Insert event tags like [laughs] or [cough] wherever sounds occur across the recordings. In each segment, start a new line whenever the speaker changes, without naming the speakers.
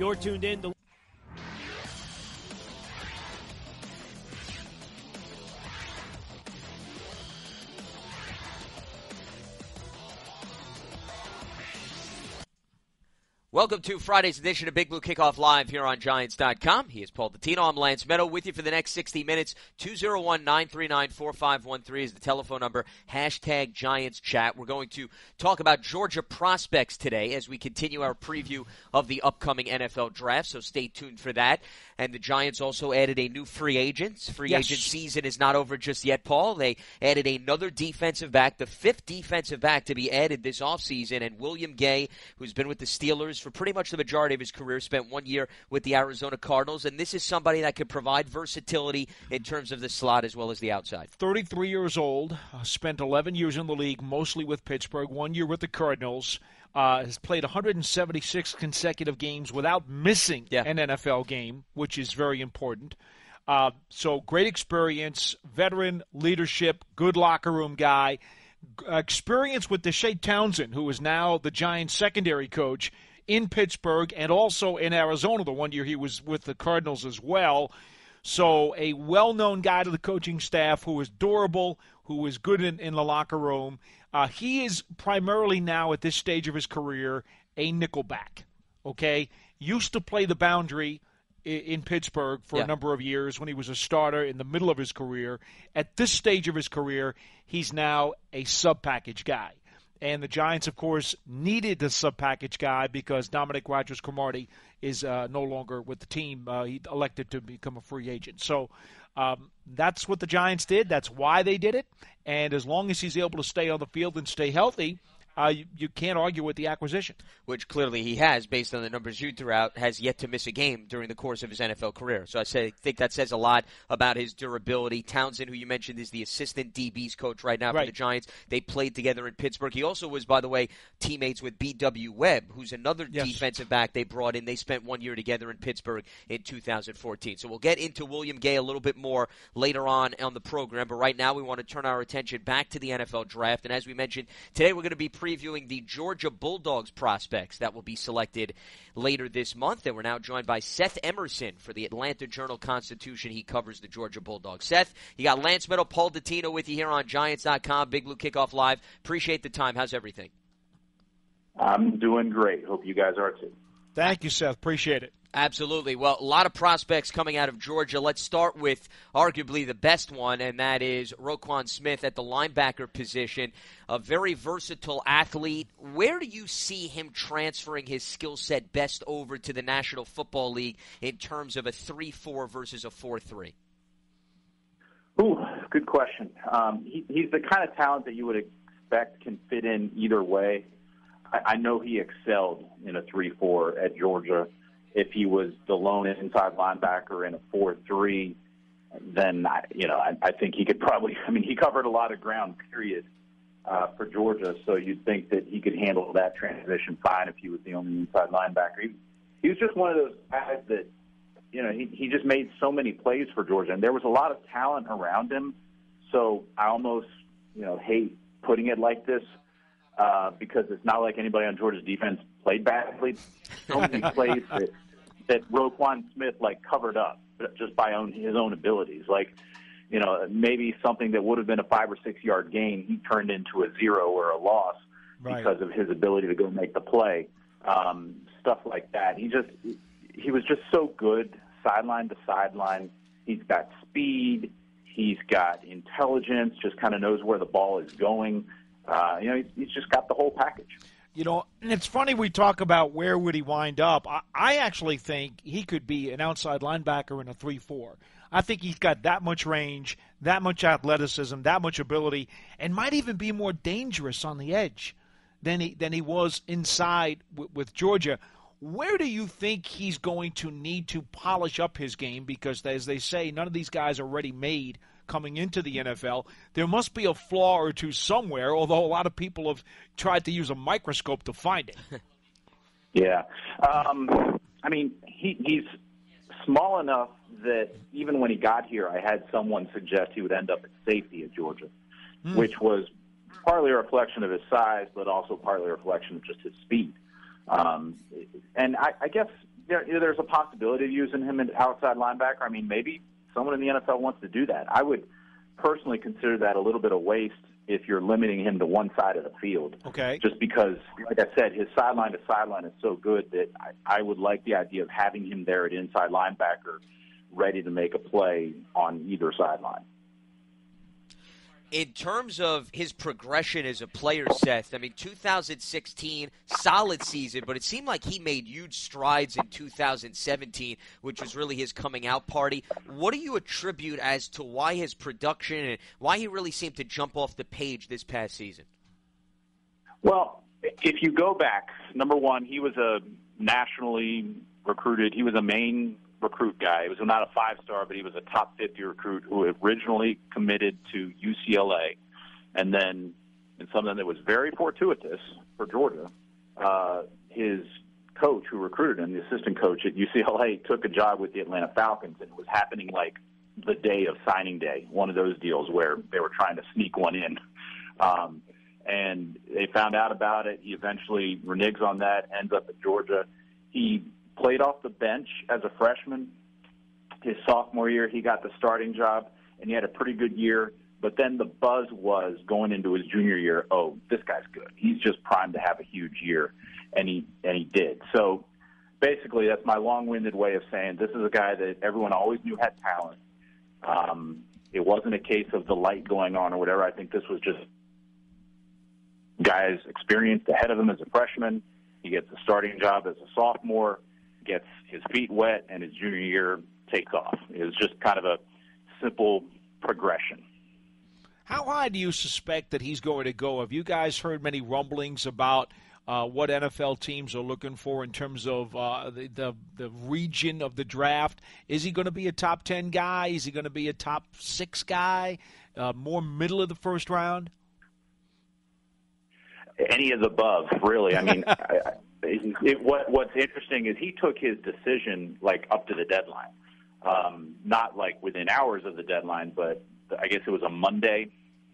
You're tuned in to
Welcome to Friday's edition of Big Blue Kickoff Live here on Giants.com. He is Paul Dottino. I'm Lance Medow with you for the next 60 minutes. 201 939 4513 is the telephone number. Hashtag Giants Chat. We're going to talk about Georgia prospects today as we continue our preview of the upcoming NFL draft, so stay tuned for that. And the Giants also added a new free agent. Free
Yes.
agent season is not over just yet, Paul. They added another defensive back, the fifth defensive back to be added this offseason, and William Gay, who's been with the Steelers for pretty much the majority of his career, spent one year with the Arizona Cardinals, and this is somebody that could provide versatility in terms of the slot as well as the outside.
33 years old, uh, spent 11 years in the league, mostly with Pittsburgh, one year with the Cardinals. Uh, has played 176 consecutive games without missing
Yeah.
an NFL game, which is very important. Uh, so great experience, veteran leadership, good locker room guy. Uh, Experience with Deshea Townsend, who is now the Giants' secondary coach in Pittsburgh and also in Arizona. The one year he was with the Cardinals as well. So a well-known guy to the coaching staff who is durable, who is good in, in the locker room. Uh, he is primarily now at this stage of his career a nickelback. Okay, used to play the boundary i- in Pittsburgh for
Yeah.
a number of years when he was a starter in the middle of his career. At this stage of his career, he's now a sub-package guy. And the Giants, of course, needed a sub-package guy because Dominique Rodgers-Cromartie is uh, no longer with the team. Uh, he elected to become a free agent. So um, that's what the Giants did. That's why they did it. And as long as he's able to stay on the field and stay healthy, uh, you, you can't argue with the acquisition.
which clearly he has based on the numbers you threw out, has yet to miss a game during the course of his NFL career. So I say, think that says a lot about his durability. Townsend, who you mentioned, is the assistant DB's coach right now for
Right.
the Giants. They played together in Pittsburgh. He also was, by the way, teammates with B.W. Webb, who's another
Yes.
defensive back they brought in. They spent one year together in Pittsburgh in 2014. So we'll get into William Gay a little bit more later on on the program. But right now, we want to turn our attention back to the NFL draft. And as we mentioned, today we're going to be previewing the Georgia Bulldogs prospects that will be selected later this month. And we're now joined by Seth Emerson for the Atlanta Journal Constitution. He covers the Georgia Bulldogs. Seth, you got Lance Medow, Paul Dottino with you here on Giants.com, Big Blue Kickoff Live. Appreciate the time. How's everything?
I'm doing great. Hope you guys are too.
Thank you, Seth. Appreciate it.
Absolutely. Well, a lot of prospects coming out of Georgia. Let's start with arguably the best one, and that is Roquan Smith at the linebacker position. A very versatile athlete. Where do you see him transferring his skill set best over to the National Football League in terms of a 3 4 versus a 4 3?
Ooh, good question. Um, he, he's the kind of talent that you would expect can fit in either way. I, I know he excelled in a three-four at Georgia. If he was the lone inside linebacker in a four-three, then I, you know I, I think he could probably. [laughs] I mean, he covered a lot of ground. Period. Uh, for Georgia, so you'd think that he could handle that transition fine if he was the only inside linebacker. He, he was just one of those guys that you know, he, he just made so many plays for Georgia, and there was a lot of talent around him. So I almost, you know, hate putting it like this uh, because it's not like anybody on Georgia's defense played badly. So many [laughs] plays that that Roquan Smith like covered up just by own his own abilities. Like, you know, maybe something that would have been a five or six yard gain, he turned into a zero or a loss
Right.
because of his ability to go make the play. Um, stuff like that. He just he was just so good sideline to sideline. He's got speed. He's got intelligence. Just kind of knows where the ball is going. Uh, you know, he's, he's just got the whole package.
You know, and it's funny we talk about where would he wind up. I, I actually think he could be an outside linebacker in a three-four. I think he's got that much range, that much athleticism, that much ability, and might even be more dangerous on the edge than he than he was inside w- with Georgia. Where do you think he's going to need to polish up his game? Because, as they say, none of these guys are ready made coming into the NFL. There must be a flaw or two somewhere, although a lot of people have tried to use a microscope to find it. [laughs]
Yeah. Um, I mean, he, he's small enough that even when he got here, I had someone suggest he would end up at safety at Georgia, which was partly a reflection of his size, but also partly a reflection of just his speed. Um, and I, I guess there, there's a possibility of using him as outside linebacker. I mean, maybe someone in the NFL wants to do that. I would personally consider that a little bit of waste if you're limiting him to one side of the field.
Okay.
Just because, like I said, his sideline to sideline is so good that I, I would like the idea of having him there at inside linebacker, ready to make a play on either sideline
in terms of his progression as a player, Seth, I mean, 2016, solid season, but it seemed like he made huge strides in 2017, which was really his coming out party. What do you attribute as to why his production and why he really seemed to jump off the page this past season?
Well, if you go back, number one, he was a nationally recruited, he was a main recruit guy. He was not a five star, but he was a top 50 recruit who originally committed to UCLA. And then, in something that was very fortuitous for Georgia, uh, his coach who recruited him, the assistant coach at UCLA, took a job with the Atlanta Falcons, and it was happening like the day of signing day, one of those deals where they were trying to sneak one in. Um, and they found out about it. He eventually reneges on that, ends up at Georgia. He played off the bench as a freshman. His sophomore year, he got the starting job, and he had a pretty good year. But then the buzz was going into his junior year. Oh, this guy's good. He's just primed to have a huge year, and he and he did. So basically, that's my long-winded way of saying this is a guy that everyone always knew had talent. Um, it wasn't a case of the light going on or whatever. I think this was just guys experienced ahead of him as a freshman. He gets a starting job as a sophomore gets his feet wet and his junior year takes off. It was just kind of a simple progression.
How high do you suspect that he's going to go? Have you guys heard many rumblings about uh, what NFL teams are looking for in terms of uh, the, the, the region of the draft? Is he going to be a top ten guy? Is he going to be a top six guy? Uh, more middle of the first round?
Any of the above, really. I mean, [laughs] I, it, what what's interesting is he took his decision like up to the deadline, um, not like within hours of the deadline, but I guess it was a Monday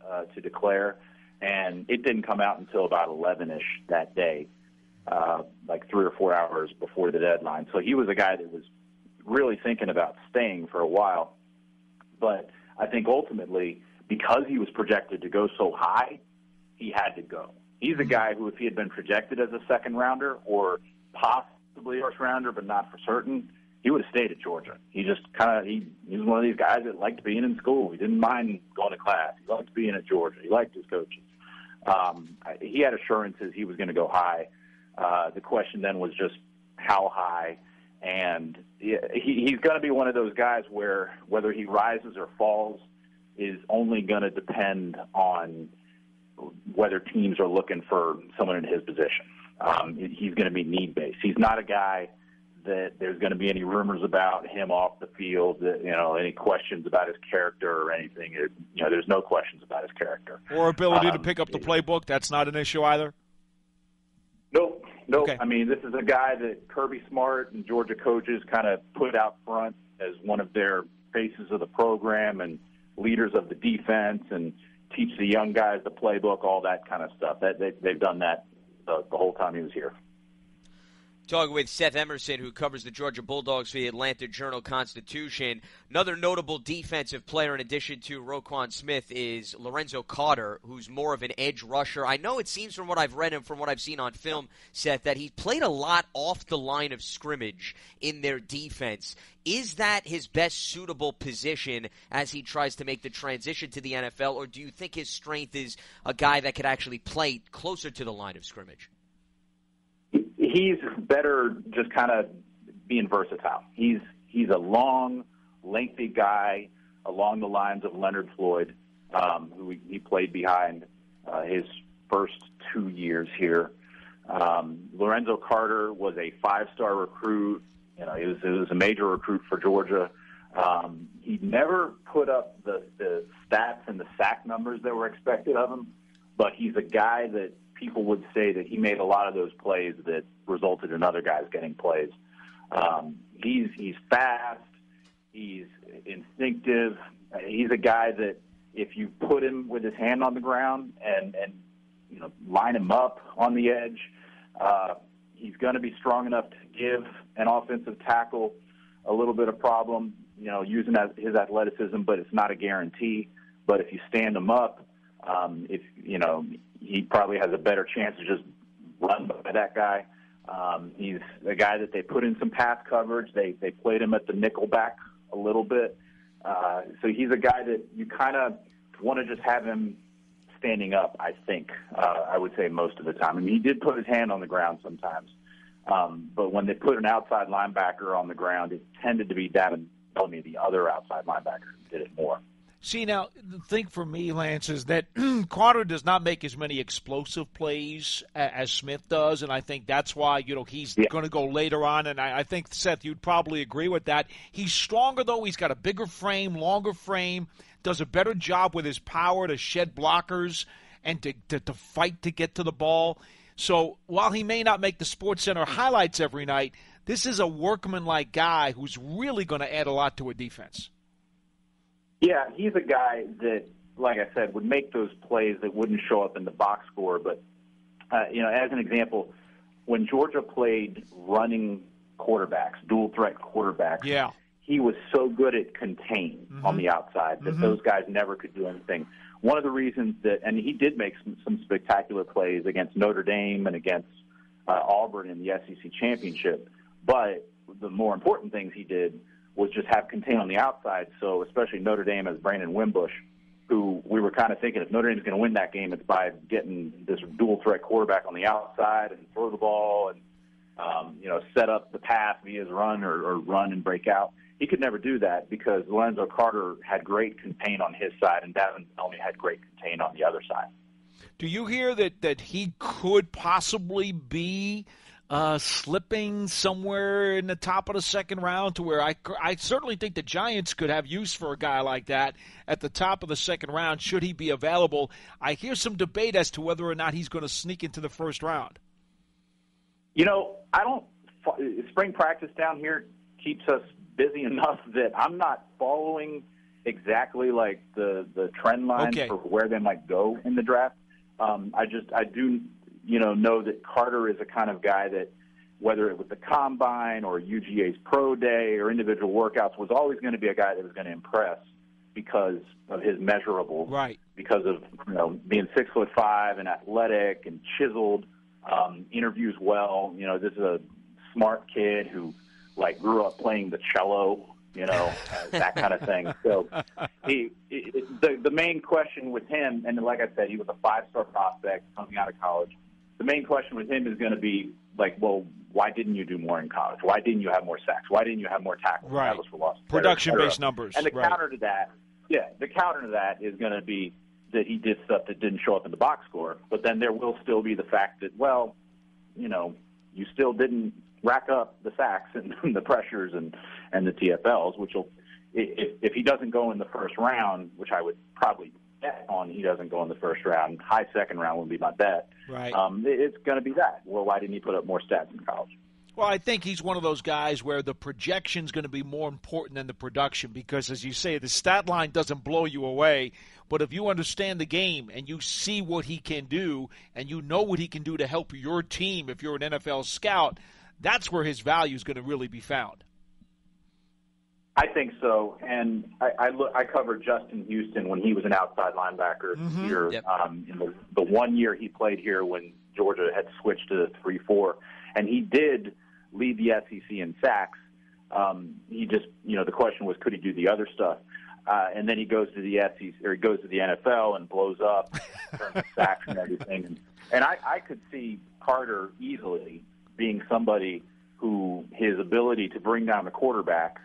uh, to declare, and it didn't come out until about eleven ish that day, uh, like three or four hours before the deadline. So he was a guy that was really thinking about staying for a while, but I think ultimately because he was projected to go so high, he had to go. He's a guy who, if he had been projected as a second rounder or possibly a first rounder, but not for certain, he would have stayed at Georgia. He just kind of he, he was one of these guys that liked being in school. He didn't mind going to class. He liked being at Georgia. He liked his coaches. Um, he had assurances he was going to go high. Uh, the question then was just how high, and he, he's going to be one of those guys where whether he rises or falls is only going to depend on whether teams are looking for someone in his position. Um, he's going to be need based. He's not a guy that there's going to be any rumors about him off the field. That, you know, any questions about his character or anything. It, you know, there's no questions about his character
or ability um, to pick up the playbook. That's not an issue either.
Nope, nope. Okay. I mean, this is a guy that Kirby Smart and Georgia coaches kind of put out front as one of their faces of the program and leaders of the defense and teach the young guys the playbook, all that kind of stuff. That they, they've done that the, the whole time he was here.
Talking with Seth Emerson, who covers the Georgia Bulldogs for the Atlanta Journal Constitution. Another notable defensive player, in addition to Roquan Smith, is Lorenzo Carter, who's more of an edge rusher. I know it seems from what I've read and from what I've seen on film, Seth, that he played a lot off the line of scrimmage in their defense. Is that his best suitable position as he tries to make the transition to the NFL, or do you think his strength is a guy that could actually play closer to the line of scrimmage?
He's better just kind of being versatile. He's he's a long, lengthy guy along the lines of Leonard Floyd, um, who he, played behind uh, his first two years here. Um, Lorenzo Carter was a five-star recruit. You know, he was, he was a major recruit for Georgia. Um, he never put up the, the stats and the sack numbers that were expected of him, but he's a guy that people would say that he made a lot of those plays that resulted in other guys getting plays. Um, he's he's fast. He's instinctive. He's a guy that if you put him with his hand on the ground and and you know line him up on the edge, uh, he's going to be strong enough to give an offensive tackle a little bit of problem, you know, using his athleticism, but it's not a guarantee. But if you stand him up, um, if you know, he probably has a better chance to just run by that guy. Um, he's a guy that they put in some pass coverage. They they played him at the nickel back a little bit. Uh, so he's a guy that you kind of want to just have him standing up. I think uh, I would say most of the time. I mean, he did put his hand on the ground sometimes, um, but when they put an outside linebacker on the ground, it tended to be Davin Bellamy, the other outside linebacker, who did it more.
See now, the thing for me, Lance, is that [clears throat] Carter does not make as many explosive plays as Smith does, and I think that's why you know he's yeah. going to go later on. And I, I think Seth, you'd probably agree with that. He's stronger though; he's got a bigger frame, longer frame, does a better job with his power to shed blockers and to, to, to fight to get to the ball. So while he may not make the Sports Center highlights every night, this is a workman-like guy who's really going to add a lot to a defense.
Yeah, he's a guy that, like I said, would make those plays that wouldn't show up in the box score. But uh, you know, as an example, when Georgia played running quarterbacks, dual threat quarterbacks,
yeah.
he was so good at contain mm-hmm. on the outside that mm-hmm. those guys never could do anything. One of the reasons that, and he did make some, some spectacular plays against Notre Dame and against uh, Auburn in the SEC championship, but the more important things he did was just have contain on the outside. So especially Notre Dame as Brandon Wimbush, who we were kind of thinking if Notre Dame's going to win that game, it's by getting this dual threat quarterback on the outside and throw the ball and um, you know set up the pass via his run or, or run and break out. He could never do that because Lorenzo Carter had great contain on his side and Davin Bellamy had great contain on the other side.
Do you hear that that he could possibly be? Uh, slipping somewhere in the top of the second round to where I, I certainly think the Giants could have use for a guy like that at the top of the second round should he be available. I hear some debate as to whether or not he's going to sneak into the first round.
You know, I don't. Spring practice down here keeps us busy [laughs] enough that I'm not following exactly like the the trend line
okay.
for where they might go in the draft. Um, I just I do you know, know that Carter is a kind of guy that, whether it was the combine or UGA's pro day or individual workouts, was always going to be a guy that was going to impress because of his measurables,
right?
Because of you know being six foot five and athletic and chiseled, um, interviews well. You know, this is a smart kid who like grew up playing the cello you know, uh, [laughs] that kind of thing. So he, he the the main question with him, and like I said, he was a five star prospect coming out of college the main question with him is going to be like, well, why didn't you do more in college? Why didn't you have more sacks? Why didn't you have more tackles?
Right.
For loss,
Production-based numbers.
And the
right.
counter to that, yeah, the counter to that is going to be that he did stuff that didn't show up in the box score. But then there will still be the fact that, well, you know, you still didn't rack up the sacks and, [laughs] the pressures and and the TFLs, which will, if if he doesn't go in the first round, which I would probably bet on he doesn't go in the first round. High second round would be my bet.
Right.
Um, it's going to be that. Well, why didn't he put up more stats in college?
Well, I think he's one of those guys where the projection is going to be more important than the production because, as you say, the stat line doesn't blow you away. But if you understand the game and you see what he can do and you know what he can do to help your team if you're an NFL scout, that's where his value is going to really be found.
I think so, and I, I, look, I covered Justin Houston when he was an outside linebacker
mm-hmm.
here.
Yep.
Um, in the, the one year he played here when Georgia had switched to the three-four, and he did lead the SEC in sacks. Um, he just, you know, the question was, could he do the other stuff? Uh, and then he goes to the SEC or he goes to the NFL and blows up in terms sacks and everything. And, and I, I could see Carter easily being somebody who his ability to bring down the quarterback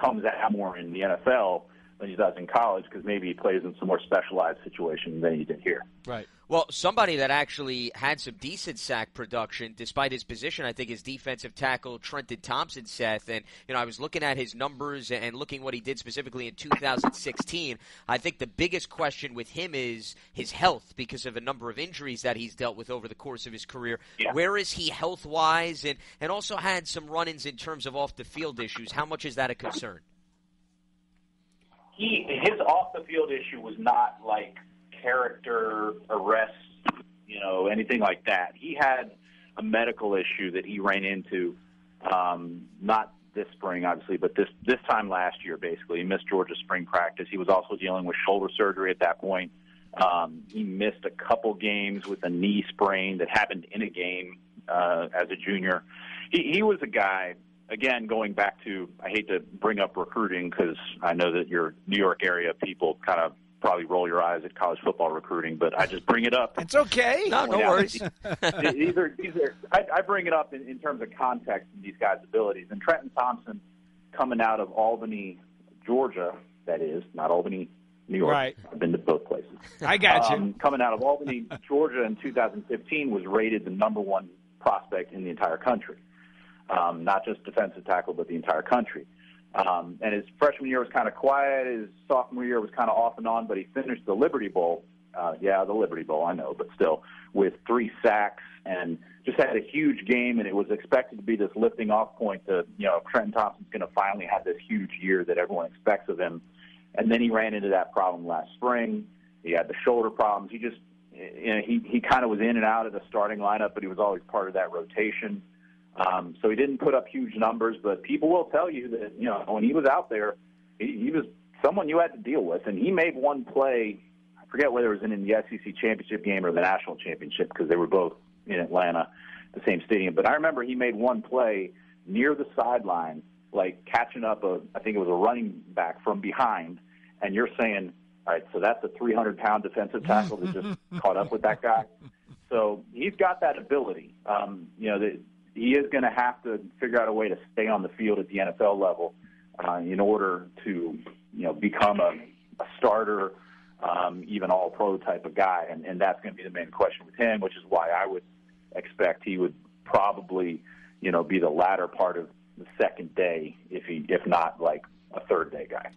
comes out more in the NFL than he does in college because maybe he plays in some more specialized situation than he did here.
Right.
Well, somebody that actually had some decent sack production despite his position, I think, is defensive tackle Trenton Thompson, Seth. And, you know, I was looking at his numbers and looking what he did specifically in 2016. I think the biggest question with him is his health because of a number of injuries that he's dealt with over the course of his career.
Yeah.
Where is he health wise? And, and also had some run ins in terms of off the field issues. How much is that a concern?
He, his off the field issue was not like character arrests, you know, anything like that. He had a medical issue that he ran into, um, not this spring, obviously, but this this time last year, basically, he missed Georgia's spring practice. He was also dealing with shoulder surgery at that point. Um, he missed a couple games with a knee sprain that happened in a game uh, as a junior. He, he was a guy. Again, going back to, I hate to bring up recruiting because I know that your New York area people kind of probably roll your eyes at college football recruiting, but I just bring it up.
It's okay.
No, no worries. [laughs]
these are, these are, I, I bring it up in, in terms of context and these guys' abilities. And Trenton Thompson, coming out of Albany, Georgia, that is, not Albany, New York.
Right.
I've been to both places.
I got you.
Um, coming out of Albany, Georgia in 2015 was rated the number one prospect in the entire country. Um, not just defensive tackle, but the entire country. Um, and his freshman year was kind of quiet. His sophomore year was kind of off and on, but he finished the Liberty Bowl. Uh, yeah, the Liberty Bowl, I know, but still, with three sacks and just had a huge game. And it was expected to be this lifting off point to, you know, Trenton Thompson's going to finally have this huge year that everyone expects of him. And then he ran into that problem last spring. He had the shoulder problems. He just, you know, he he kind of was in and out of the starting lineup, but he was always part of that rotation. Um, so he didn't put up huge numbers, but people will tell you that you know when he was out there, he, he was someone you had to deal with, and he made one play. I forget whether it was in the SEC championship game or the national championship because they were both in Atlanta, the same stadium. But I remember he made one play near the sideline, like catching up a, I think it was a running back from behind, and you're saying, all right, so that's a 300 pound defensive tackle that just [laughs] caught up with that guy. So he's got that ability. Um, you know, the, he is going to have to figure out a way to stay on the field at the NFL level uh, in order to, you know, become a, a starter, um, even all pro type of guy. And, and that's going to be the main question with him, which is why I would expect he would probably, you know, be the latter part of the second day, if he, if not like a third day guy.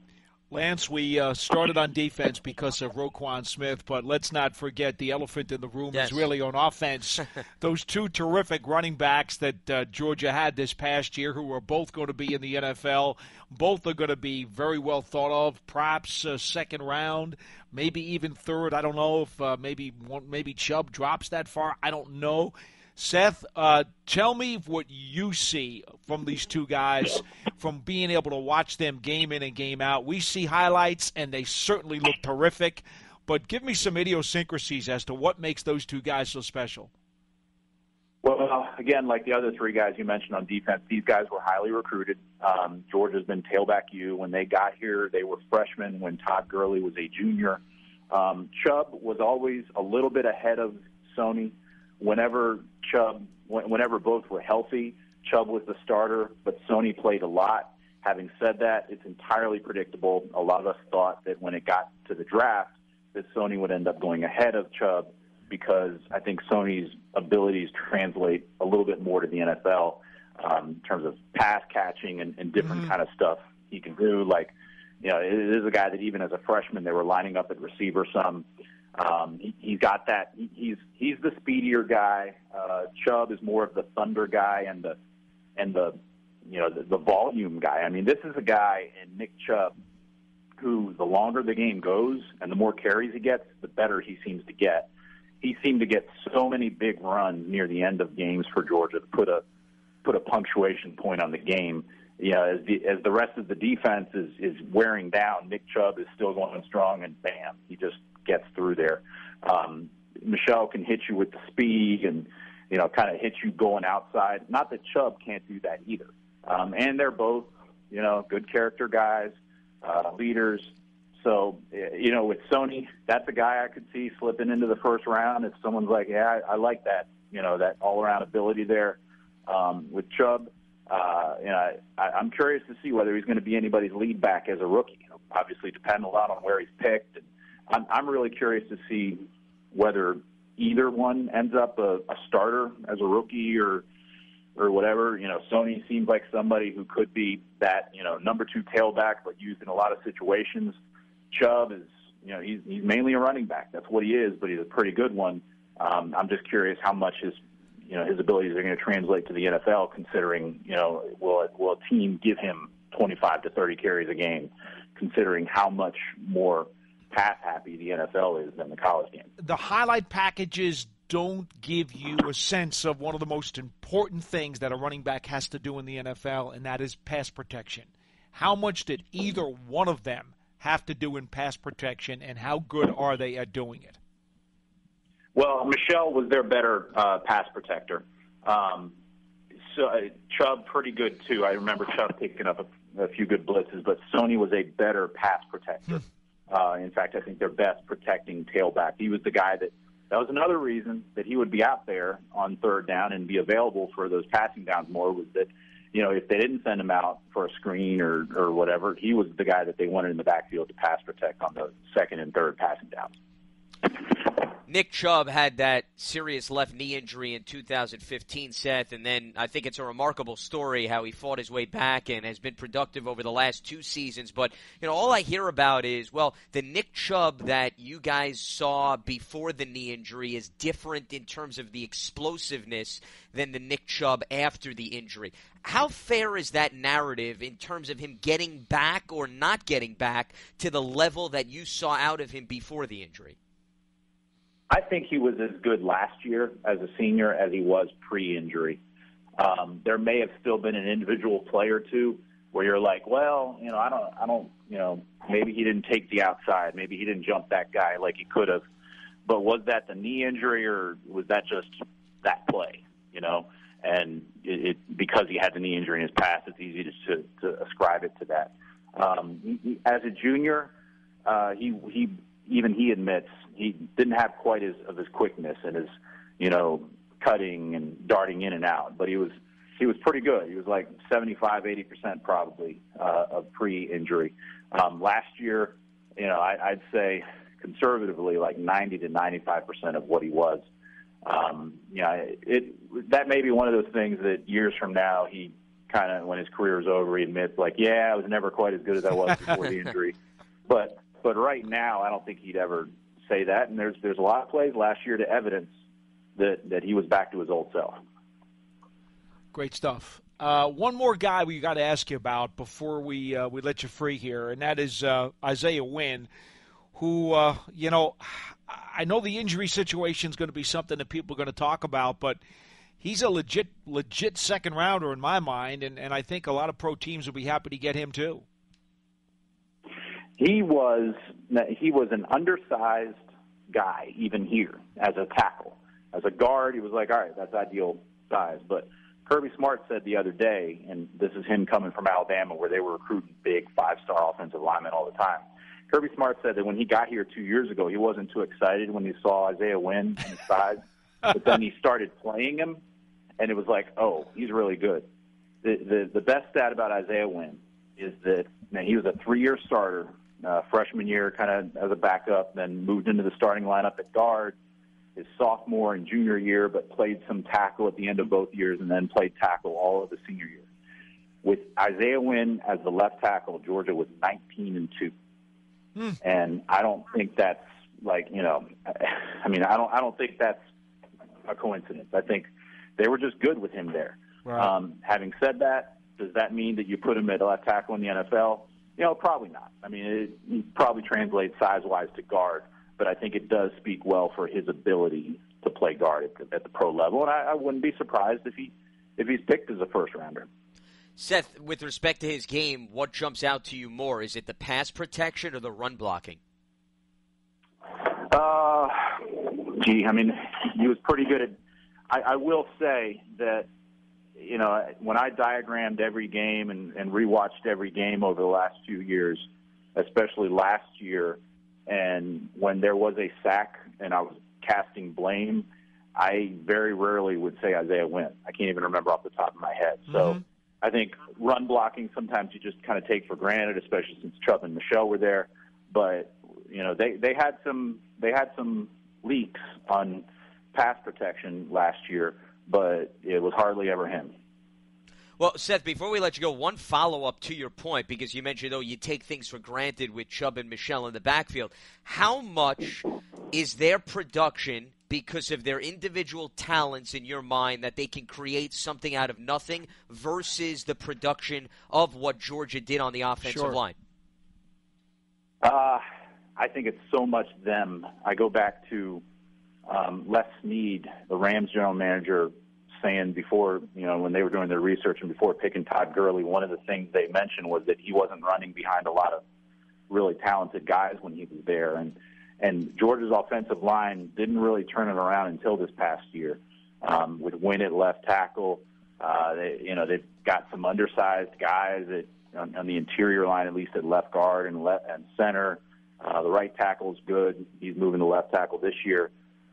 Lance, we uh, started on defense because of Roquan Smith, but let's not forget the elephant in the room
yes.
is really on offense. [laughs] Those two terrific running backs that uh, Georgia had this past year, who are both going to be in the NFL, both are going to be very well thought of. Perhaps uh, second round, maybe even third. I don't know if uh, maybe one, maybe Chubb drops that far. I don't know. Seth, uh, tell me what you see from these two guys from being able to watch them game in and game out. We see highlights, and they certainly look terrific. But give me some idiosyncrasies as to what makes those two guys so special.
Well, again, like the other three guys you mentioned on defense, these guys were highly recruited. Um, Georgia's been tailback U. When they got here, they were freshmen when Todd Gurley was a junior. Um, Chubb was always a little bit ahead of Sony whenever Chubb, whenever both were healthy, Chubb was the starter, but Sony played a lot. Having said that, it's entirely predictable. A lot of us thought that when it got to the draft, that Sony would end up going ahead of Chubb because I think Sony's abilities translate a little bit more to the NFL um, in terms of pass catching and, and different mm-hmm. kind of stuff he can do. Like, you know, it is a guy that even as a freshman they were lining up at receiver some. Um, he, he's got that. He, he's he's the speedier guy. Uh, Chubb is more of the thunder guy and the and the you know the, the volume guy. I mean, this is a guy in Nick Chubb who, the longer the game goes and the more carries he gets, the better he seems to get. He seemed to get so many big runs near the end of games for Georgia to put a put a punctuation point on the game. You know, as the as the rest of the defense is is wearing down, Nick Chubb is still going strong, and bam, he just gets through there. Um, Michel can hit you with the speed and you know kind of hit you going outside. Not that Chubb can't do that either. Um, and they're both you know good character guys, uh, leaders. So you know with Sony, that's a guy I could see slipping into the first round if someone's like, yeah, I, I like that you know that all around ability there. Um, with Chubb, uh, you know, I, I'm curious to see whether he's going to be anybody's lead back as a rookie. You know, Obviously, depend a lot on where he's picked and I'm, I'm really curious to see whether either one ends up a, a starter as a rookie or or whatever. You know, Sony seems like somebody who could be that you know number two tailback, but used in a lot of situations. Chubb is you know he's he's mainly a running back. That's what he is, but he's a pretty good one. Um, I'm just curious how much his you know his abilities are going to translate to the NFL, considering you know will will a team give him 25 to 30 carries a game, considering how much more pass happy the NFL is than the college game.
The highlight packages don't give you a sense of one of the most important things that a running back has to do in the NFL, and that is pass protection. How much did either one of them have to do in pass protection, and how good are they at doing it?
Well, Michel was their better uh, pass protector. Um, so uh, Chubb pretty good too. I remember Chubb picking up a, a few good blitzes, but Sony was a better pass protector. Uh, in fact, I think their best protecting tailback. He was the guy that. That was another reason that he would be out there on third down and be available for those passing downs more. Was that you know, if they didn't send him out for a screen or or whatever, he was the guy that they wanted in the backfield to pass protect on the second and third passing downs.
Nick Chubb had that serious left knee injury in 2015, Seth, and then I think it's a remarkable story how he fought his way back and has been productive over the last two seasons. But, you know, all I hear about is, well, the Nick Chubb that you guys saw before the knee injury is different in terms of the explosiveness than the Nick Chubb after the injury. How fair is that narrative in terms of him getting back or not getting back to the level that you saw out of him before the injury?
I think he was as good last year as a senior as he was pre-injury. Um, there may have still been an individual play or two where you're like, well, you know, I don't, I don't, you know, maybe he didn't take the outside, maybe he didn't jump that guy like he could have. But was that the knee injury or was that just that play? You know, and it, it because he had the knee injury in his past, it's easy to to, to ascribe it to that. Um, he, he, as a junior, uh, he he even he admits he didn't have quite as of his quickness and his, you know, cutting and darting in and out, but he was he was pretty good. He was like 75, 80 percent probably uh, of pre-injury. Um, last year, you know, I, I'd say conservatively like 90 to 95 percent of what he was. Um, yeah, it that may be one of those things that years from now he kind of when his career is over he admits like, yeah, I was never quite as good as I was before the [laughs] injury. But but right now, I don't think he'd ever say that. And there's there's a lot of plays last year to evidence that that he was back to his old self.
Great stuff. Uh, one more guy we got to ask you about before we uh, we let you free here, and that is uh, Isaiah Wynn, who uh, you know I know the injury situation is going to be something that people are going to talk about, but he's a legit legit second rounder in my mind, and, and I think a lot of pro teams will be happy to get him too.
He was he was an undersized guy even here as a tackle. As a guard, he was like, all right, that's ideal size. But Kirby Smart said the other day, and this is him coming from Alabama where they were recruiting big five-star offensive linemen all the time. Kirby Smart said that when he got here two years ago, he wasn't too excited when he saw Isaiah Wynn in his size, but then he started playing him, and it was like, oh, he's really good. The the, the best stat about Isaiah Wynn is that man, he was a three-year starter uh, freshman year, kind of as a backup, then moved into the starting lineup at guard his sophomore and junior year, but played some tackle at the end of both years, and then played tackle all of the senior year. With Isaiah Wynn as the left tackle, Georgia was 19 and two, hmm. and I don't think that's like you know, [laughs] I mean, I don't I don't think that's a coincidence. I think they were just good with him there. Right. Um, having said that, does that mean that you put him at left tackle in the NFL? You know, probably not. I mean, it, it probably translates size wise to guard, but I think it does speak well for his ability to play guard at the, at the pro level, and I, I wouldn't be surprised if he if he's picked as a first rounder.
Seth, with respect to his game, what jumps out to you more? Is it the pass protection or the run blocking?
Uh, gee, I mean, he was pretty good at. I, I will say that you know, when I diagrammed every game and, and rewatched every game over the last few years, especially last year, and when there was a sack and I was casting blame, I very rarely would say Isaiah Wynn. I can't even remember off the top of my head. Mm-hmm. So I think run blocking sometimes you just kind of take for granted, especially since Chubb and Michel were there. But you know, they they had some they had some leaks on pass protection last year but it was hardly ever him.
Well, Seth, before we let you go, one follow up to your point, because you mentioned, oh, you take things for granted with Chubb and Michel in the backfield. How much is their production because of their individual talents in your mind that they can create something out of nothing versus the production of what Georgia did on the offensive
sure.
line?
Uh, I think it's so much them. I go back to um, Les Snead, the Rams general manager, saying before, you know, when they were doing their research and before picking Todd Gurley, one of the things they mentioned was that he wasn't running behind a lot of really talented guys when he was there, and and Georgia's offensive line didn't really turn it around until this past year, um, with Wynn at left tackle. Uh, they, you know, they've got some undersized guys at on, on the interior line, at least at left guard and left and center. Uh, the right tackle is good. He's moving to left tackle this year.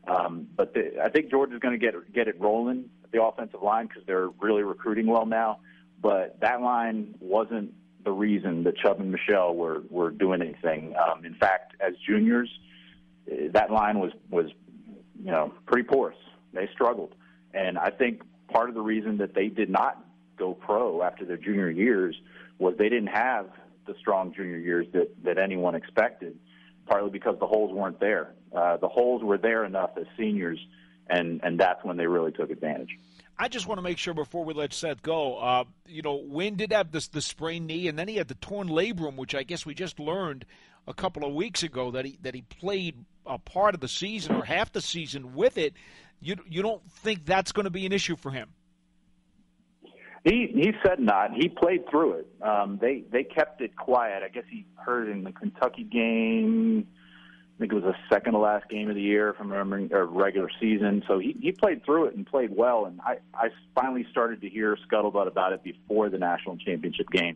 Um, but the, I think Georgia's going to get get it rolling the offensive line because they're really recruiting well now. But that line wasn't the reason that Chubb and Michel were were doing anything. Um, in fact, as juniors, that line was was you know pretty porous. They struggled, and I think part of the reason that they did not go pro after their junior years was they didn't have the strong junior years that that anyone expected. Partly because the holes weren't there. Uh, the holes were there enough as seniors, and and that's when they really took advantage.
I just want to make sure before we let Seth go, uh, you know, Wynn did have this the sprained knee, and then he had the torn labrum, which I guess we just learned a couple of weeks ago that he that he played a part of the season or half the season with it. You you don't think that's going to be an issue for him?
He he said not. He played through it. Um, they they kept it quiet. I guess he heard in the Kentucky game. I think it was the second to last game of the year, from remembering, or regular season. So he he played through it and played well. And I I finally started to hear scuttlebutt about it before the national championship game.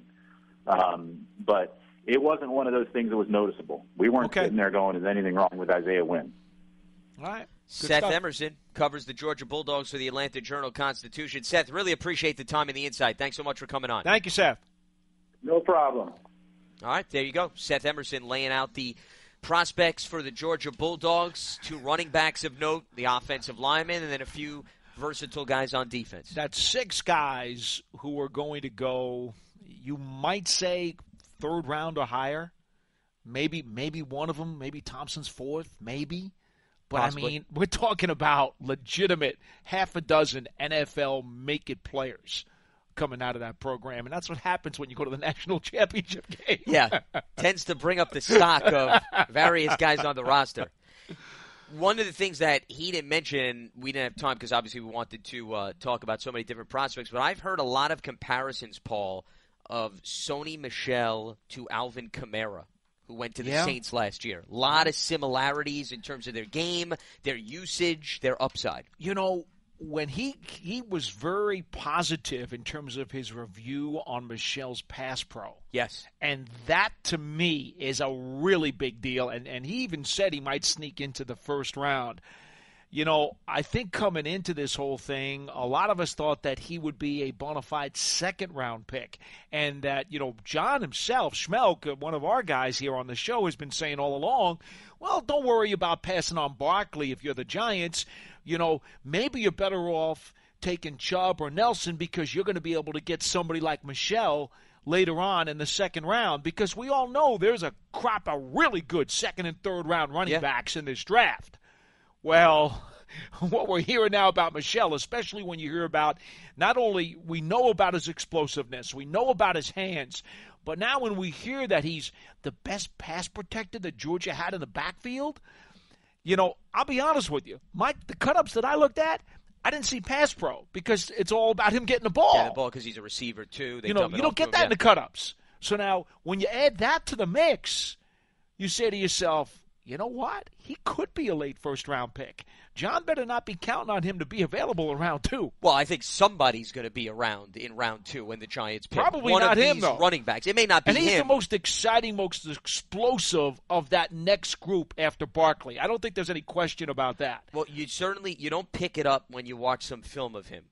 Um, but it wasn't one of those things that was noticeable. We weren't
Okay.
sitting there going, "Is anything wrong with Isaiah Wynn?"
All right. Good
Seth
stuff.
Emerson covers the Georgia Bulldogs for the Atlanta Journal Constitution. Seth, really appreciate the time and the insight. Thanks so much for coming on.
Thank you, Seth.
No problem.
All right, there you go. Seth Emerson laying out the prospects for the Georgia Bulldogs. Two running backs of note, the offensive lineman, and then a few versatile guys on defense.
That's six guys who are going to go. You might say third round or higher. Maybe maybe one of them. Maybe Thompson's fourth. Maybe. But
Possibly.
I mean, we're talking about legitimate half a dozen NFL make it players coming out of that program, and that's what happens when you go to the [laughs] national championship game.
Yeah, tends to bring up the stock of various guys on the roster. One of the things that he didn't mention, we didn't have time because obviously we wanted to uh, talk about so many different prospects, but I've heard a lot of comparisons, Paul, of Sony Michel to Alvin Kamara, who went to the
Yeah.
Saints last year. A lot of similarities in terms of their game, their usage, their upside.
you know when he he was very positive in terms of his review on Michel's pass pro.
Yes.
And that to me is a really big deal. And and he even said he might sneak into the first round. You know, I think coming into this whole thing, a lot of us thought that he would be a bona fide second round pick. And that, you know, John himself, Schmeelk, uh, one of our guys here on the show, has been saying all along, well, don't worry about passing on Barkley if you're the Giants. You know, maybe you're better off taking Chubb or Nelson because you're going to be able to get somebody like Michel later on in the second round because we all know there's a crop of really good second and third round running
Yeah.
backs in this draft. Well, [laughs] what we're hearing now about Michel, especially when you hear about not only we know about his explosiveness, we know about his hands, but now when we hear that he's the best pass protector that Georgia had in the backfield, you know, I'll be honest with you. My the cut-ups that I looked at, I didn't see pass pro because it's all about him getting the ball.
Yeah, the ball because he's a receiver too. They
you know, you don't get that
him,
in the cut-ups. So now, when you add that to the mix, you say to yourself, you know what? He could be a late first-round pick. John better not be counting on him to be available in round two.
Well, I think somebody's going to be around in round two when the Giants pick.
Probably
One
not
of
him,
these
though.
running backs. It may not be
And he's
him.
the most exciting, most explosive of that next group after Barkley. I don't think there's any question about that.
well, you certainly you don't pick it up when you watch some film of him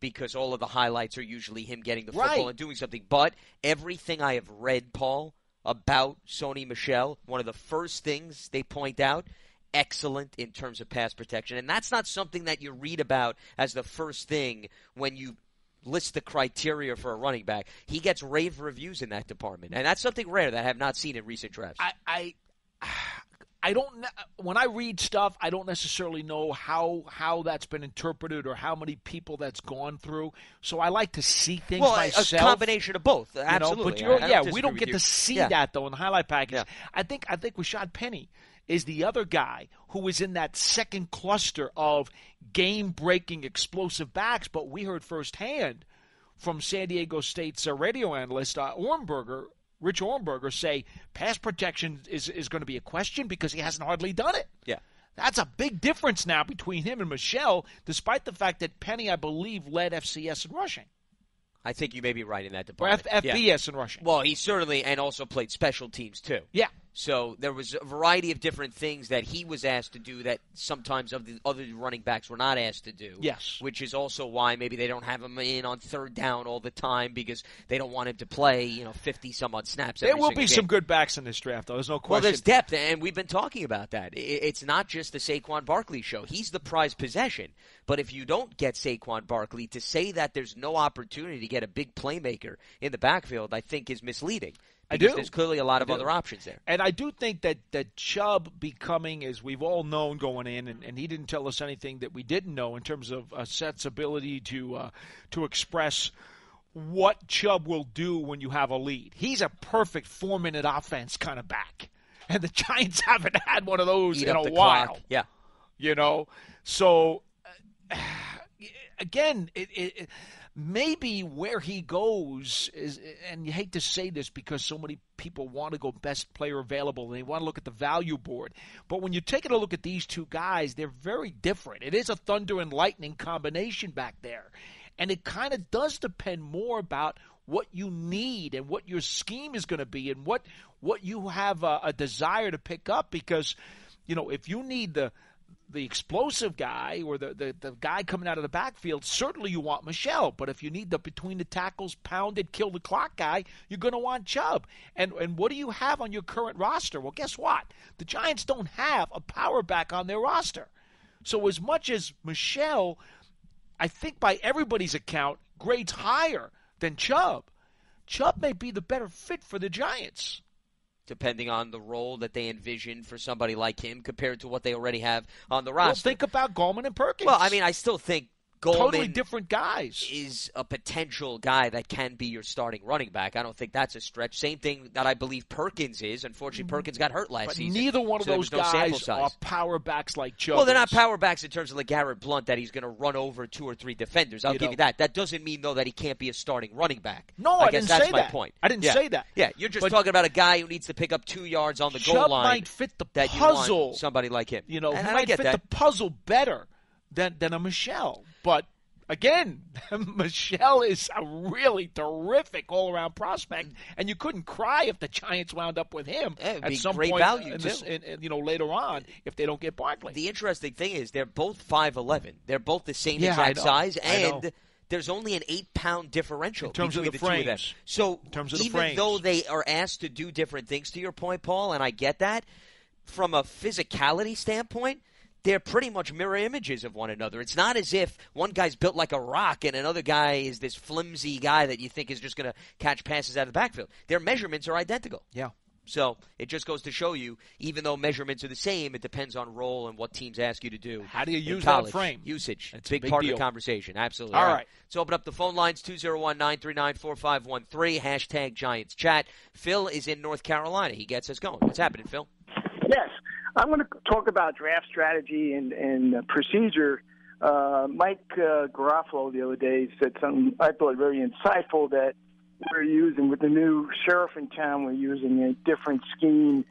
because all of the highlights are usually him getting the football
Right.
and doing something. But everything I have read, Paul, about Sony Michel, one of the first things they point out. Excellent in terms of pass protection. And that's not something that you read about as the first thing when you list the criteria for a running back. He gets rave reviews in that department. And that's something rare that I have not seen in recent drafts.
I, I, I don't. When I read stuff, I don't necessarily know how how that's been interpreted or how many people that's gone through. So I like to see things
well, a-
myself.
a combination of both.
you know,
Absolutely.
but
I don't
yeah, we don't get
you.
to see
Yeah.
that though in the highlight package.
Yeah.
I think I think Rashad Penny is the other guy who is in that second cluster of game breaking explosive backs. But we heard firsthand from San Diego State's uh, radio analyst uh, Ohrnberger, Rich Ohrnberger, say pass protection is, is going to be a question because he hasn't hardly done it.
Yeah.
That's a big difference now between him and Michel, despite the fact that Penny, I believe, led FCS in rushing.
I think you may be right in that
Or
department.
F-
Yeah.
FBS in rushing.
Well, he certainly and also played special teams too.
Yeah.
So there was a variety of different things that he was asked to do that sometimes of the other running backs were not asked to do.
Yes.
Which is also why maybe they don't have him in on third down all the time because they don't want him to play, you know, fifty some odd snaps.
There will be
game.
some good backs in this draft, though. There's no question.
Well, there's depth, and we've been talking about that. It's not just the Saquon Barkley show. He's the prized possession. But if you don't get Saquon Barkley, to say that there's no opportunity to get a big playmaker in the backfield, I think is misleading.
I do.
There's clearly a lot of
do.
other options there.
And I do think that, that Chubb becoming, as we've all known going in, and, and he didn't tell us anything that we didn't know in terms of uh, Seth's ability to uh, to express what Chubb will do when you have a lead. He's a perfect four minute offense kind of back, and the [laughs] Giants haven't had one of those
Eat
in a while.
clock. Yeah.
you know. So uh, [sighs] again, it, it, it- maybe where he goes is, and you hate to say this because so many people want to go best player available and they want to look at the value board. But when you're taking a look at these two guys, they're very different. It is a thunder and lightning combination back there, and it kind of does depend more about what you need and what your scheme is going to be and what what you have a, a desire to pick up because you know if you need the the explosive guy or the, the, the guy coming out of the backfield, certainly you want Michel. But if you need the between the tackles, pounded, kill the clock guy, you're going to want Chubb. And and what do you have on your current roster? Well, guess what? The Giants don't have a power back on their roster. So as much as Michel, I think by everybody's account, grades higher than Chubb. Chubb may be the better fit for the Giants.
Depending on the role that they envision for somebody like him compared to what they already have on the
Well,
roster.
think about Gallman and Perkins.
Well, I mean, I still think Gallman
totally different guys.
is a potential guy that can be your starting running back. I don't think that's a stretch. Same thing that I believe Perkins is. Unfortunately, Perkins got hurt last
Mm-hmm. But
season.
neither one of
so
those
no
guys are power backs like Joe.
Well, they're not power backs in terms of like Garrett Blount that he's going to run over two or three defenders. I'll
You
give
know.
you that. That doesn't mean though that he can't be a starting running back.
No,
I,
I
guess
didn't
that's
say
my
that.
point.
I didn't
Yeah.
say that.
Yeah, you're just
But-
talking about a guy who needs to pick up two yards on the goal line.
might fit the
that
puzzle.
somebody like him.
You know,
and
might fit
that.
the puzzle better than than a Michel. But again, [laughs] Michel is a really terrific all around prospect, and you couldn't cry if the Giants wound up with him at
be
some
great
point
value,
in this, in, in, you know, later on if they don't get Barkley.
The interesting thing is they're both five eleven. They're both the same
Yeah,
exact size, and there's only an eight pound differential
In terms of
between
the
two of them. So
In terms of the
even
frames.
though they are asked to do different things, to your point, Paul, and I get that, from a physicality standpoint. They're pretty much mirror images of one another. It's not as if one guy's built like a rock and another guy is this flimsy guy that you think is just going to catch passes out of the backfield. Their measurements are identical.
yeah.
So it just goes to show you, even though measurements are the same, it depends on role and what teams ask you to do.
How do you
in
use that frame?
Usage.
It's a
big,
big
part of the conversation. Absolutely.
All
All
right.
right. So open up the phone lines 201 939 4513. Hashtag Giants Chat. Phil is in North Carolina. He gets us going. What's happening, Phil?
Yes, I'm going to talk about draft strategy and, and procedure. Uh, Mike uh, Garafolo the other day said something I thought very insightful that we're using with the new sheriff in town. We're using a different scheme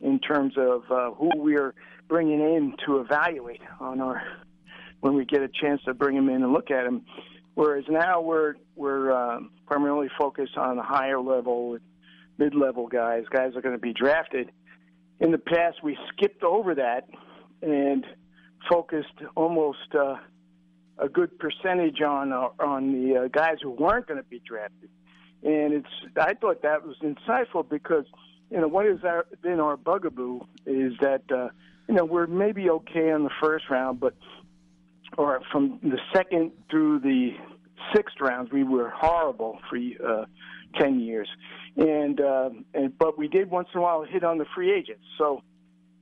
in terms of uh, who we're bringing in to evaluate on our when we get a chance to bring them in and look at them. Whereas now we're we're um, primarily focused on the higher level, mid-level guys, guys that are going to be drafted in the past we skipped over that and focused almost uh, a good percentage on uh, on the uh, guys who weren't going to be drafted. And it's I thought that was insightful because you know what has been our bugaboo is that uh, you know we're maybe okay in the first round, but or from the second through the sixth rounds we were horrible for uh, ten years, and uh, and but we did once in a while hit on the free agents. So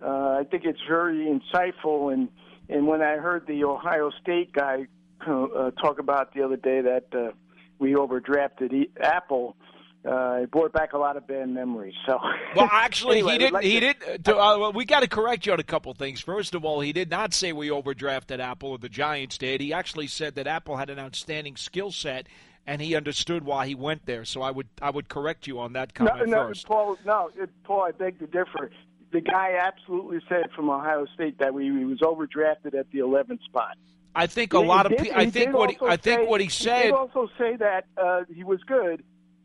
uh, I think it's very insightful. And and when I heard the Ohio State guy uh, talk about the other day that uh, we overdrafted Apple, uh, it brought back a lot of bad memories. So,
well, actually, [laughs]
anyway,
he didn't.
like
he
to-
did. Uh, well, we got to correct you on a couple things. First of all, he did not say we overdrafted Apple or the Giants did. He actually said that Apple had an outstanding skill set, and he understood why he went there. So I would I would correct you on that
No,
comment
no,
first.
Paul. No, it, Paul. I beg to differ. The guy absolutely said from Ohio State that we, he was overdrafted at the 11th spot.
I think a
He
lot of
did-
people. I think what he, I think
say-
what he said.
did also say that uh, he was good,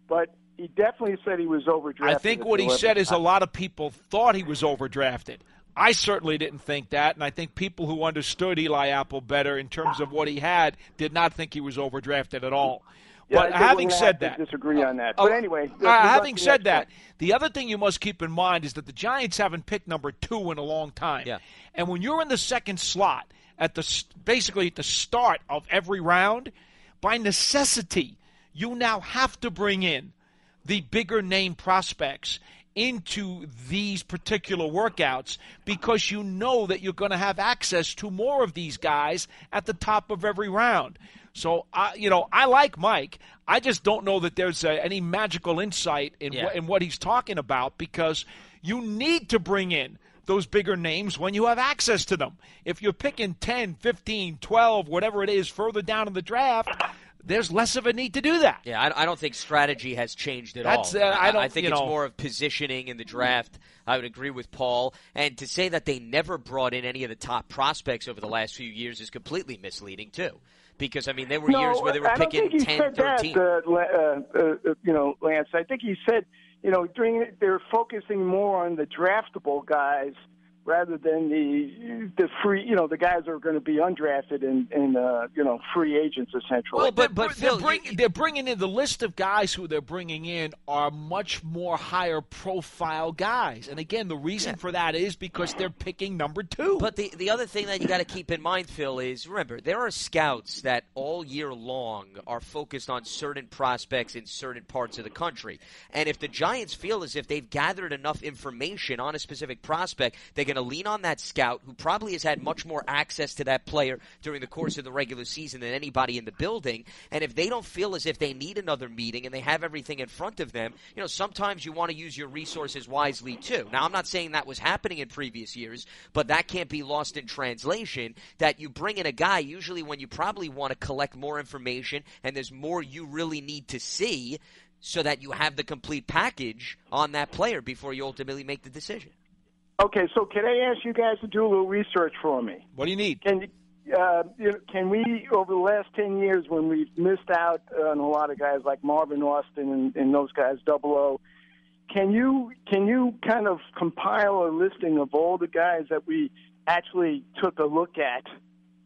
but he definitely said he was overdrafted.
I think
at
what he
11th
said is a lot of people thought he was overdrafted. I certainly didn't think that, and I think people who understood Eli Apple better in terms of what he had did not think he was overdrafted at all.
Yeah,
but
think we're
having said
have to
that,
disagree on that.
Oh,
But anyway,
uh,
good
having said
next
that, the other thing you must keep in mind is that the Giants haven't picked number two in a long time.
Yeah.
And when you're in the second slot at the basically at the start of every round, by necessity, you now have to bring in the bigger name prospects into these particular workouts because you know that you're going to have access to more of these guys at the top of every round. So, I, you know, I like Mike. I just don't know that there's uh, any magical insight in,
Yeah.
what, in what he's talking about because you need to bring in those bigger names when you have access to them. If you're picking 10, 15, 12, whatever it is further down in the draft, there's less of a need to do that.
Yeah, I, I don't think strategy has changed at
That's,
all.
uh, I don't-
I think it's
know-
more of positioning in the draft. I would agree with Paul. And to say that they never brought in any of the top prospects over the last few years is completely misleading too. Because I mean, there were
no,
years where they were
I
picking
he
10,
said
13.
That, uh, uh, uh, you know, Lance. I think he said, you know, during they're focusing more on the draftable guys rather than the the free, you know, the guys that are going to be undrafted and and uh, you know free agents essentially.
Well, but-
they're,
but
they're,
Phil,
bring- they're bringing in the list of guys who they're bringing in are much more higher profile guys. And again, the reason for that is because they're picking number two.
But the the other thing that you got to keep in mind, Phil, is remember there are scouts that all year long are focused on certain prospects in certain parts of the country. And if the Giants feel as if they've gathered enough information on a specific prospect, they're going to lean on that scout who probably has had much more access to that player during the course of the regular season than anybody in the building. And if they don't feel as if they need another meeting and they have everything in front of them, you know, sometimes you want to use your resources wisely too. Now, I'm not saying that was happening in previous years, but that can't be lost in translation that you bring in a guy usually when you probably want to collect more information and there's more you really need to see so that you have the complete package on that player before you ultimately make the decision.
Okay, so can I ask you guys to do a little research for me?
what do you need?
Can uh, can we over the last ten years when we've missed out on a lot of guys like Marvin Austin and, and those guys, Double O, can you can you kind of compile a listing of all the guys that we actually took a look at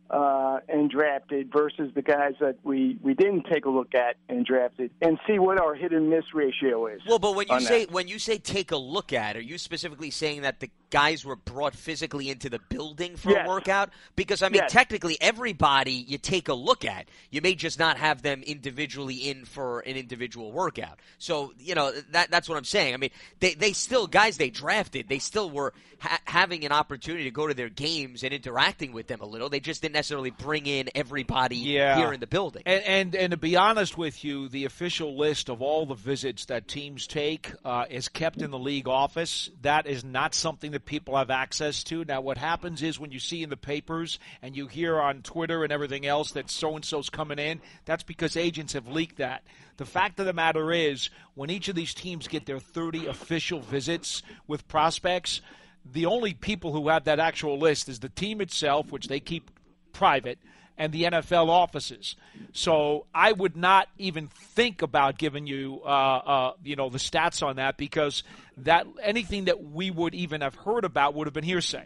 uh, and drafted versus the guys that we, we didn't take a look at and drafted, and see what our hit and miss ratio is?
Well, but when you say
that.
when you say take a look at, are you specifically saying that the guys were brought physically into the building for
Yes.
a workout? Because I mean,
Yes.
technically, everybody you take a look at, you may just not have them individually in for an individual workout. So you know that that's what I'm saying. I mean, they they still guys they drafted, they still were ha- having an opportunity to go to their games and interacting with them a little. They just didn't necessarily bring in everybody
Yeah.
here in the building.
And, and and to be honest with you, the official list of all the visits that teams take uh, is kept in the league office. That is not something that people have access to. Now, what happens is when you see in the papers and you hear on Twitter and everything else that so and so's coming in, that's because agents have leaked that. The fact of the matter is, when each of these teams get their 30 official visits with prospects, the only people who have that actual list is the team itself, which they keep private, and the NFL offices. So I would not even think about giving you, uh, uh, you know, the stats on that because that anything that we would even have heard about would have been hearsay.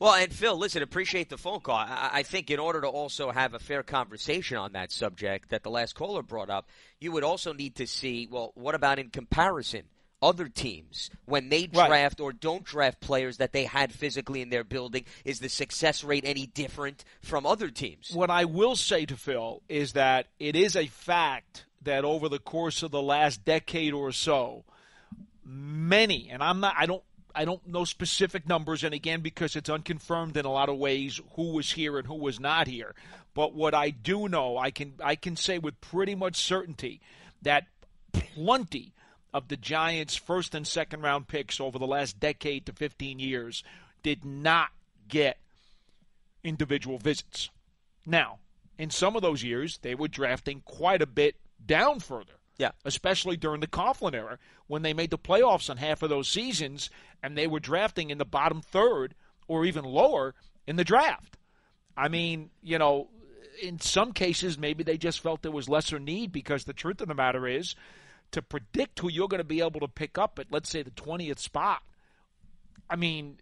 Well, and Phil, listen, appreciate the phone call. I, I think in order to also have a fair conversation on that subject that the last caller brought up, you would also need to see, well, what about in comparison? Other teams, when they
Right.
draft or don't draft players that they had physically in their building, is the success rate any different from other teams?
What I will say to Phil is that it is a fact that over the course of the last decade or so, many, and I'm not, I don't, I don't know specific numbers, and again, because it's unconfirmed in a lot of ways who was here and who was not here. But what I do know, I can, I can say with pretty much certainty that plenty of the Giants' first and second round picks over the last decade to 15 years did not get individual visits. Now, in some of those years, they were drafting quite a bit down further.
Yeah.
Especially during the Coughlin era when they made the playoffs on half of those seasons and they were drafting in the bottom third or even lower in the draft. I mean, you know, in some cases, maybe they just felt there was lesser need because the truth of the matter is to predict who you're going to be able to pick up at, let's say, the 20th spot. I mean,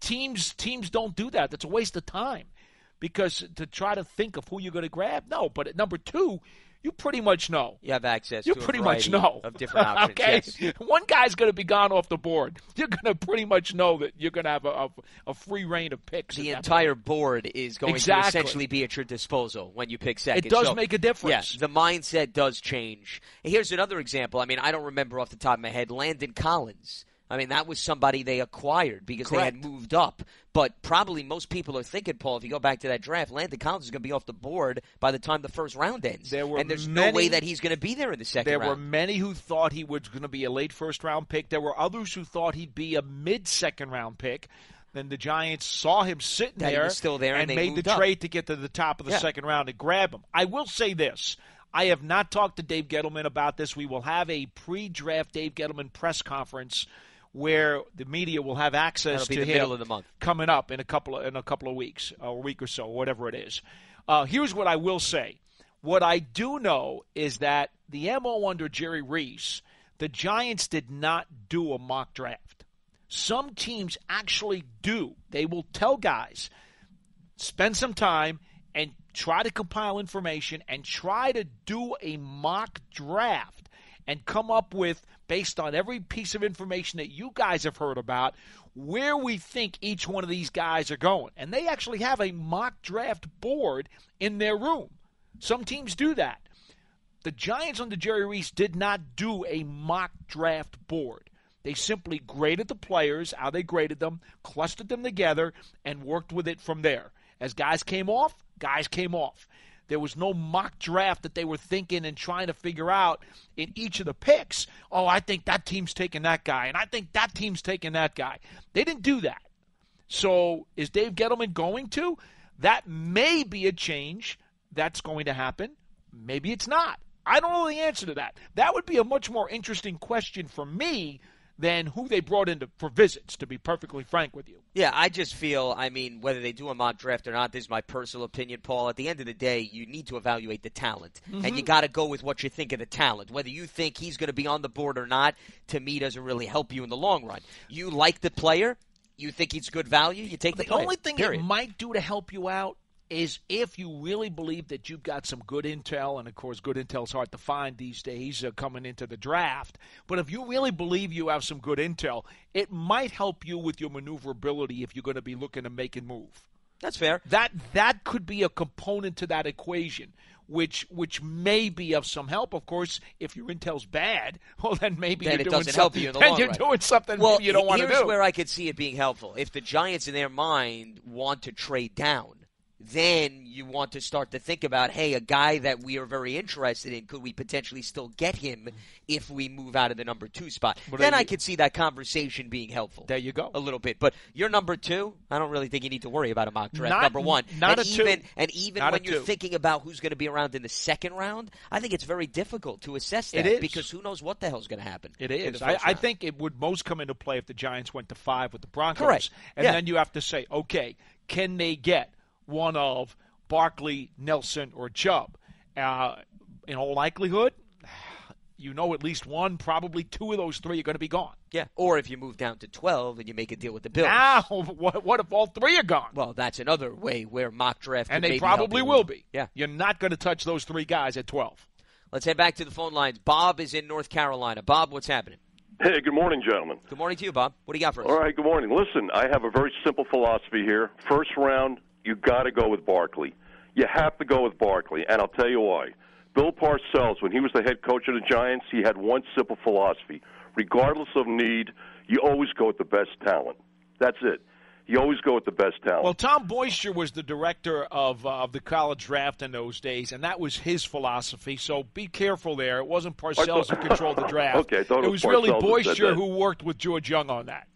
teams teams don't do that. That's a waste of time because to try to think of who you're going to grab, no. But at number two, you pretty much know.
You have access.
You
to
pretty
a
much know
of different [laughs] options.
okay,
yes. [laughs]
one guy's going to be gone off the board. You're going to pretty much know that you're going to have a, a, a free reign of picks.
The entire board is going
Exactly.
to essentially be at your disposal when you pick second.
It does
So,
make a difference.
Yeah, the mindset does change. Here's another example. I mean, I don't remember off the top of my head. Landon Collins. I mean, that was somebody they acquired because they had moved up. But probably most people are thinking, Paul, if you go back to that draft, Landon Collins is going to be off the board by the time the first round ends.
There were
and there's no way that he's going to be there in the second
There were many who thought he was going to be a late first round pick. There were others who thought he'd be a mid second round pick. Then the Giants saw him sitting
That he
there,
still there and they
made the
up.
trade to get to the top of the
Yeah.
second round and grab him. I will say this. I have not talked to Dave Gettleman about this. We will have a pre-draft Dave Gettleman press conference where the media will have access
That'll
to
the
him
middle of the month.
coming up in a couple of, in a couple of weeks, or a week or so, whatever it is. Uh, here's what I will say: what I do know is that the mo under Jerry Reese, the Giants did not do a mock draft. Some teams actually do. They will tell guys, spend some time and try to compile information and try to do a mock draft and come up with, based on every piece of information that you guys have heard about, where we think each one of these guys are going. And they actually have a mock draft board in their room. Some teams do that. The Giants under Jerry Reese did not do a mock draft board. They simply graded the players, how they graded them, clustered them together, and worked with it from there. As guys came off, guys came off. There was no mock draft that they were thinking and trying to figure out in each of the picks. Oh, I think that team's taking that guy, and I think that team's taking that guy. They didn't do that. So is Dave Gettleman going to? That may be a change that's going to happen. Maybe it's not. I don't know the answer to that. That would be a much more interesting question for me than who they brought in to, for visits, to be perfectly frank with you.
Yeah, I just feel, I mean, whether they do a mock draft or not, this is my personal opinion, Paul. At the end of the day, you need to evaluate the talent. And you mm-hmm. got to go with what you think of the talent. Whether you think he's going to be on the board or not, to me, doesn't really help you in the long run. You like the player, you think he's good value, you take the,
The
player.
only thing
period.
it might do to help you out is if you really believe that you've got some good intel, and of course, good intel's hard to find these days uh, coming into the draft. But if you really believe you have some good intel, it might help you with your maneuverability if you're going to be looking to make a move.
That's fair.
That that could be a component to that equation, which which may be of some help. Of course, if your intel's bad, [laughs] well then maybe
Then
you're
it
doing
doesn't help
something-
you in the [laughs]
then
long
you're
run.
doing something
Well,
you don't want to do.
here's where I could see it being helpful. If the Giants, in their mind, want to trade down, then you want to start to think about, hey, a guy that we are very interested in, could we potentially still get him if we move out of the number two spot? Then I
you-
could see that conversation being helpful.
there you go.
a little bit, but you're number two. I don't really think you need to worry about a mock draft.
Not-
number one,
not
and
a two.
even and even
Not
when you're
two.
thinking about who's going to be around in the second round, I think it's very difficult to assess that
It is.
because who knows what the hell's going to happen.
It is. I, I think it would most come into play if the Giants went to five with the Broncos.
Correct.
And
Yeah.
then you have to say, okay, can they get one of Barkley, Nelson, or Chubb? Uh, in all likelihood, you know at least one, probably two of those three are going to be gone.
Yeah. Or if you move down to 12 and you make a deal with the Bills.
Now, [laughs] what, what if all three are gone?
well, that's another way where mock draft
and they probably will be.
Yeah.
You're not going to touch those three guys at 12.
Let's head back to the phone lines. Bob is in North Carolina. Bob, what's happening?
Hey, good morning, gentlemen.
Good morning to you, Bob. What do you got for us?
All right, good morning. Listen, I have a very simple philosophy here. First round, you got to go with Barkley. You have to go with Barkley, and I'll tell you why. Bill Parcells, when he was the head coach of the Giants, he had one simple philosophy. Regardless of need, you always go with the best talent. That's it. You always go with the best talent.
Well, Tom Boisture was the director of uh, of the college draft in those days, and that was his philosophy. So be careful there. It wasn't Parcells who controlled the [laughs] draft.
okay, I thought
it
it
was
was
really Boyster who worked with George Young on that.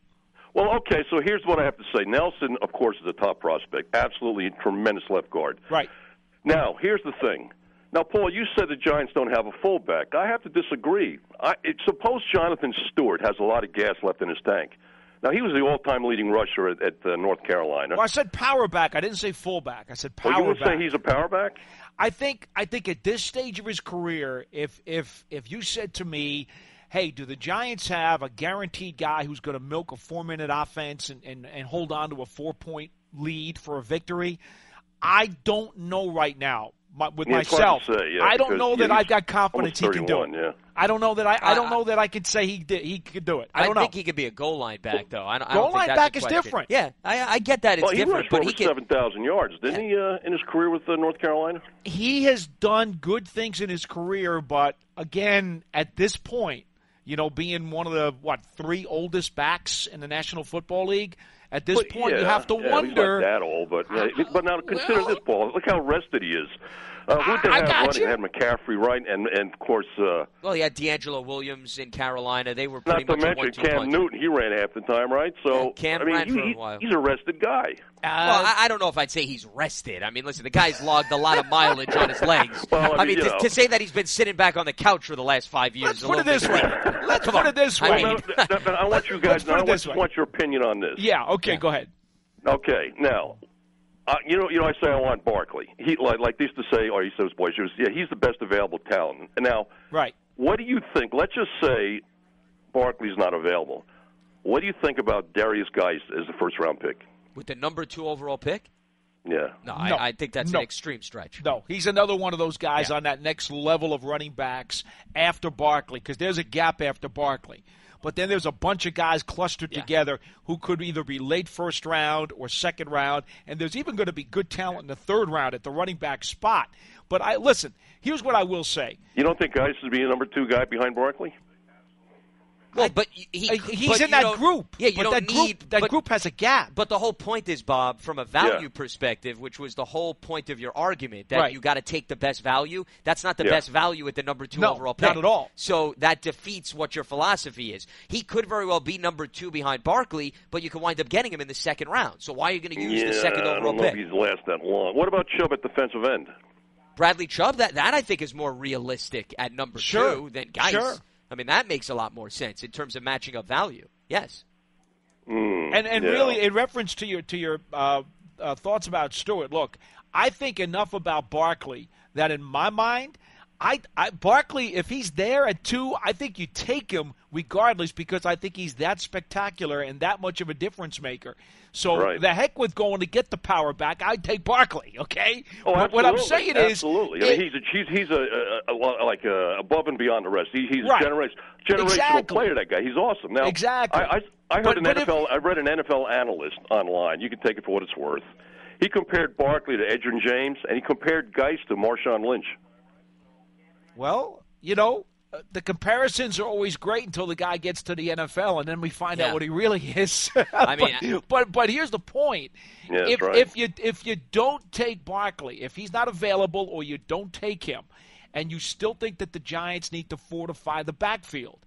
Well, okay, so here's what I have to say. Nelson, of course, is a top prospect. Absolutely tremendous left guard.
Right.
Now, here's the thing. Now, Paul, you said the Giants don't have a fullback. I have to disagree. I, it, suppose Jonathan Stewart has a lot of gas left in his tank. Now, he was the all-time leading rusher at, at uh, North Carolina.
Well, I said power back. I didn't say fullback. I said
Well,
power
you would
back.
say he's a power back?
I think I think at this stage of his career, if if if you said to me, "Hey, do the Giants have a guaranteed guy who's going to milk a four minute offense and, and and hold on to a four point lead for a victory?" I don't know right now. My, with
Yeah,
myself,
say, yeah,
I don't know that I've got confidence he can do it.
yeah.
I don't know that I, I don't know that I could say he did, he could do it. I
I,
don't know.
think he could be a goal line back, though. I don't, I
Goal
don't think
line
that's
back is different.
Yeah, I, I get that it's
Well, he
different,
rushed
but
over
he can.
7,000 yards, didn't he, uh, in his career with uh, North Carolina?
he has done good things in his career, but again, at this point, you know, being one of the what three oldest backs in the National Football League, at this
But,
point,
yeah,
you have to
yeah,
wonder.
He's not that old, but uh, but now consider
Well-
this, Paul. Look how rested he is. Uh, who they
I
have
got
running?
you.
They had McCaffrey, right, and and of course, uh,
Well, he had DeAngelo Williams in Carolina. They were
not
pretty
to
much a
mention
one-two
Cam
punch.
Newton. He ran half the time, right? So
Yeah, Cam
I mean,
ran
he,
for a while.
he's a rested guy.
Uh,
Well, I, I don't know if I'd say he's rested. I mean, listen, the guy's logged a lot of mileage on his legs. [laughs]
Well, I mean, you
to, to say that he's been sitting back on the couch for the last five years
Let's
is a
put it this
bit
way. [laughs] Let's
Come
put
on.
it this
I
way.
mean,
Well, no, no, I want you guys.
put
I
it
want,
this way.
want your opinion on this.
yeah. Okay. Go ahead.
Okay, now, uh, you know, you know, I say I want Barkley. He like like they used to say, or he says, boys, he was, yeah, he's the best available talent. Now,
Right.
what do you think? Let's just say Barkley's not available. What do you think about Derrius Guice as the first round pick?
With the number two overall pick?
Yeah.
No,
No.
I, I think that's
No.
an extreme stretch.
No, he's another one of those guys
Yeah.
on that next level of running backs after Barkley, because there's a gap after Barkley. But then there's a bunch of guys clustered
Yeah.
together who could either be late first round or second round, and there's even going to be good talent in the third round at the running back spot. But I listen. Here's what I will say:
You don't think Guice would be a number two guy behind Barkley?
Well, but he, he-
Uh, he's
but
in that
don't-
group.
Yeah, you
but
don't
that
need
group. That
but,
group has a gap.
But the whole point is, Bob, from a value
Yeah.
perspective, which was the whole point of your argument, that
Right.
you got to take the best value. That's not the
Yeah.
best value at the number two
No,
overall pick.
not at all.
So that defeats what your philosophy is. He could very well be number two behind Barkley, but you could wind up getting him in the second round. So why are you going to use
yeah,
the second
I
overall
don't know
pick?
if he's last that long. What about Chubb at defensive end?
Bradley Chubb, that that I think is more realistic at number
Sure.
two than Guice.
Sure.
I mean, that makes a lot more sense in terms of matching up value. Yes.
Hmm,
And and
yeah.
really, in reference to your to your uh, uh, thoughts about Stewart, look, I think enough about Barkley that in my mind, I, I Barkley, if he's there at two, I think you take him regardless because I think he's that spectacular and that much of a difference maker. So
Right.
the heck with going to get the power back, I'd take Barkley. Okay.
Oh,
What- what I'm
absolutely.
saying is,
absolutely. I mean, he's a, he's he's a, a, a like a, above and beyond the rest. He, he's
Right.
a generation, generational
Exactly.
player. That guy. He's awesome. Now,
Exactly.
I, I, I heard
But-
an
but if-
NFL. I read an NFL analyst online. You can take it for what it's worth. He compared Barkley to Edgerrin James, and he compared Guice to Marshawn Lynch.
Well, you know, uh, the comparisons are always great until the guy gets to the NFL, and then we find
Yeah.
out what he really [laughs] is.
I mean,
but, but but here's the point:
Yeah,
if
right.
if you if you don't take Barkley, if he's not available, or you don't take him, and you still think that the Giants need to fortify the backfield,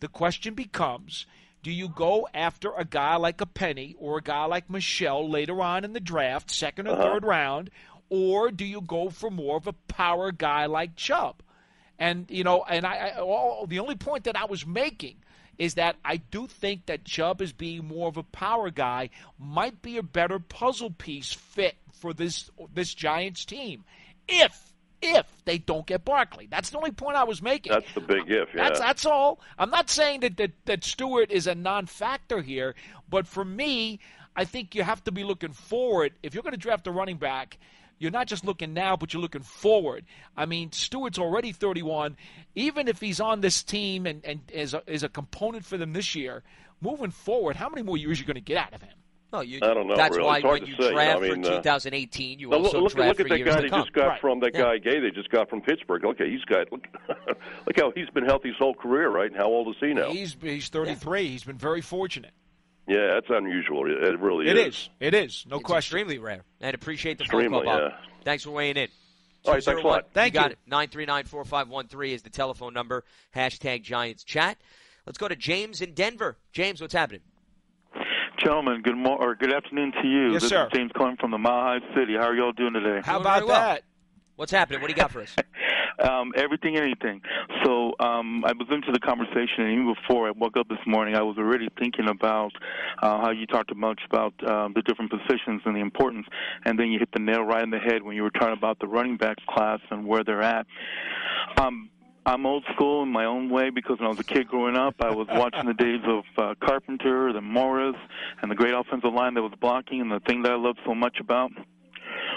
the question becomes. Do you go after a guy like a Penny or a guy like Michel later on in the draft, 2nd or
Uh-huh.
third round, or do you go for more of a power guy like Chubb? And you know, and I, I all, the only point that I was making is that I do think that Chubb as being more of a power guy might be a better puzzle piece fit for this this Giants team if if they don't get Barkley. That's the only point I was making.
That's the big if. Yeah.
That's that's all. I'm not saying that, that that Stewart is a non-factor here, but for me, I think you have to be looking forward. If you're going to draft a running back, you're not just looking now, but you're looking forward. I mean, Stewart's already 31. Even if he's on this team and, and is, a, is a component for them this year, moving forward, how many more years are you going to get out of him?
No, you,
I don't know,
That's
really.
why when you
say,
draft
I mean,
for
uh,
2018, you
Now,
also
look, look,
draft
look at
for
that
years
guy
to
they
come.
just got
Right.
from that
Yeah.
guy Gay they just got from Pittsburgh. Okay, he's got look, [laughs] look how he's been healthy his whole career, right? And How old is he now?
He's he's 33. He's been very fortunate.
Yeah, that's unusual. It really
It
is.
is. It is. No
it's
question.
extremely rare. And appreciate the
Extremely,
phone call, Bob.
yeah.
Thanks for weighing in.
All right, thanks a lot.
Thank
you. Got
you.
it. Nine three nine four five one three is the telephone number. Hashtag Giants chat. Let's go to James in Denver. James, what's happening?
Gentlemen, good morning or good afternoon to you.
Yes,
this
sir.
is James calling from the Mile High City. How are y'all doing today?
How
Doing
about
very well.
that?
What's happening? What do you got for us? [laughs]
Um, everything anything. So um, I was into the conversation, and even before I woke up this morning, I was already thinking about uh, how you talked much about um, the different positions and the importance, and then you hit the nail right in the head when you were talking about the running backs class and where they're at. Um, I'm old school in my own way because when I was a kid growing up, I was watching the days of uh, Carpenter, the Morris, and the great offensive line that was blocking. And the thing that I loved so much about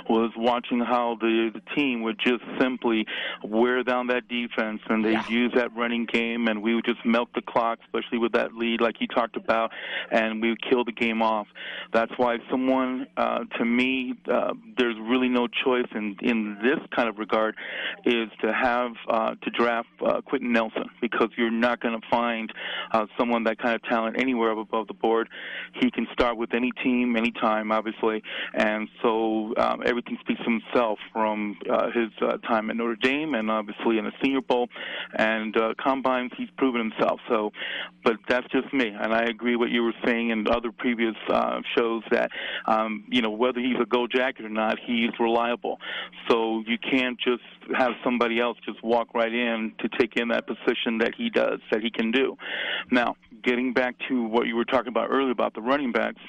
was watching how the, the team would just simply wear down that defense and they'd use that running game and we would just melt the clock, especially with that lead like you talked about, and we would kill the game off. That's why someone, uh, to me, uh, there's really no choice in, in this kind of regard is to have, uh, to draft uh, Quenton Nelson because you're not going to find uh, someone that kind of talent anywhere up above the board. He can start with any team, anytime, obviously, and so um, everything speaks for himself from uh, his uh, time at Notre Dame and obviously in the Senior Bowl and uh, combines. He's proven himself. So, but that's just me, and I agree what you were saying in other previous uh, shows that um, you know whether he's a Go Jacket or not, he's reliable. So you can't just have somebody else just walk right in to take in that position that he does, that he can do. Now, getting back to what you were talking about earlier about the running backs.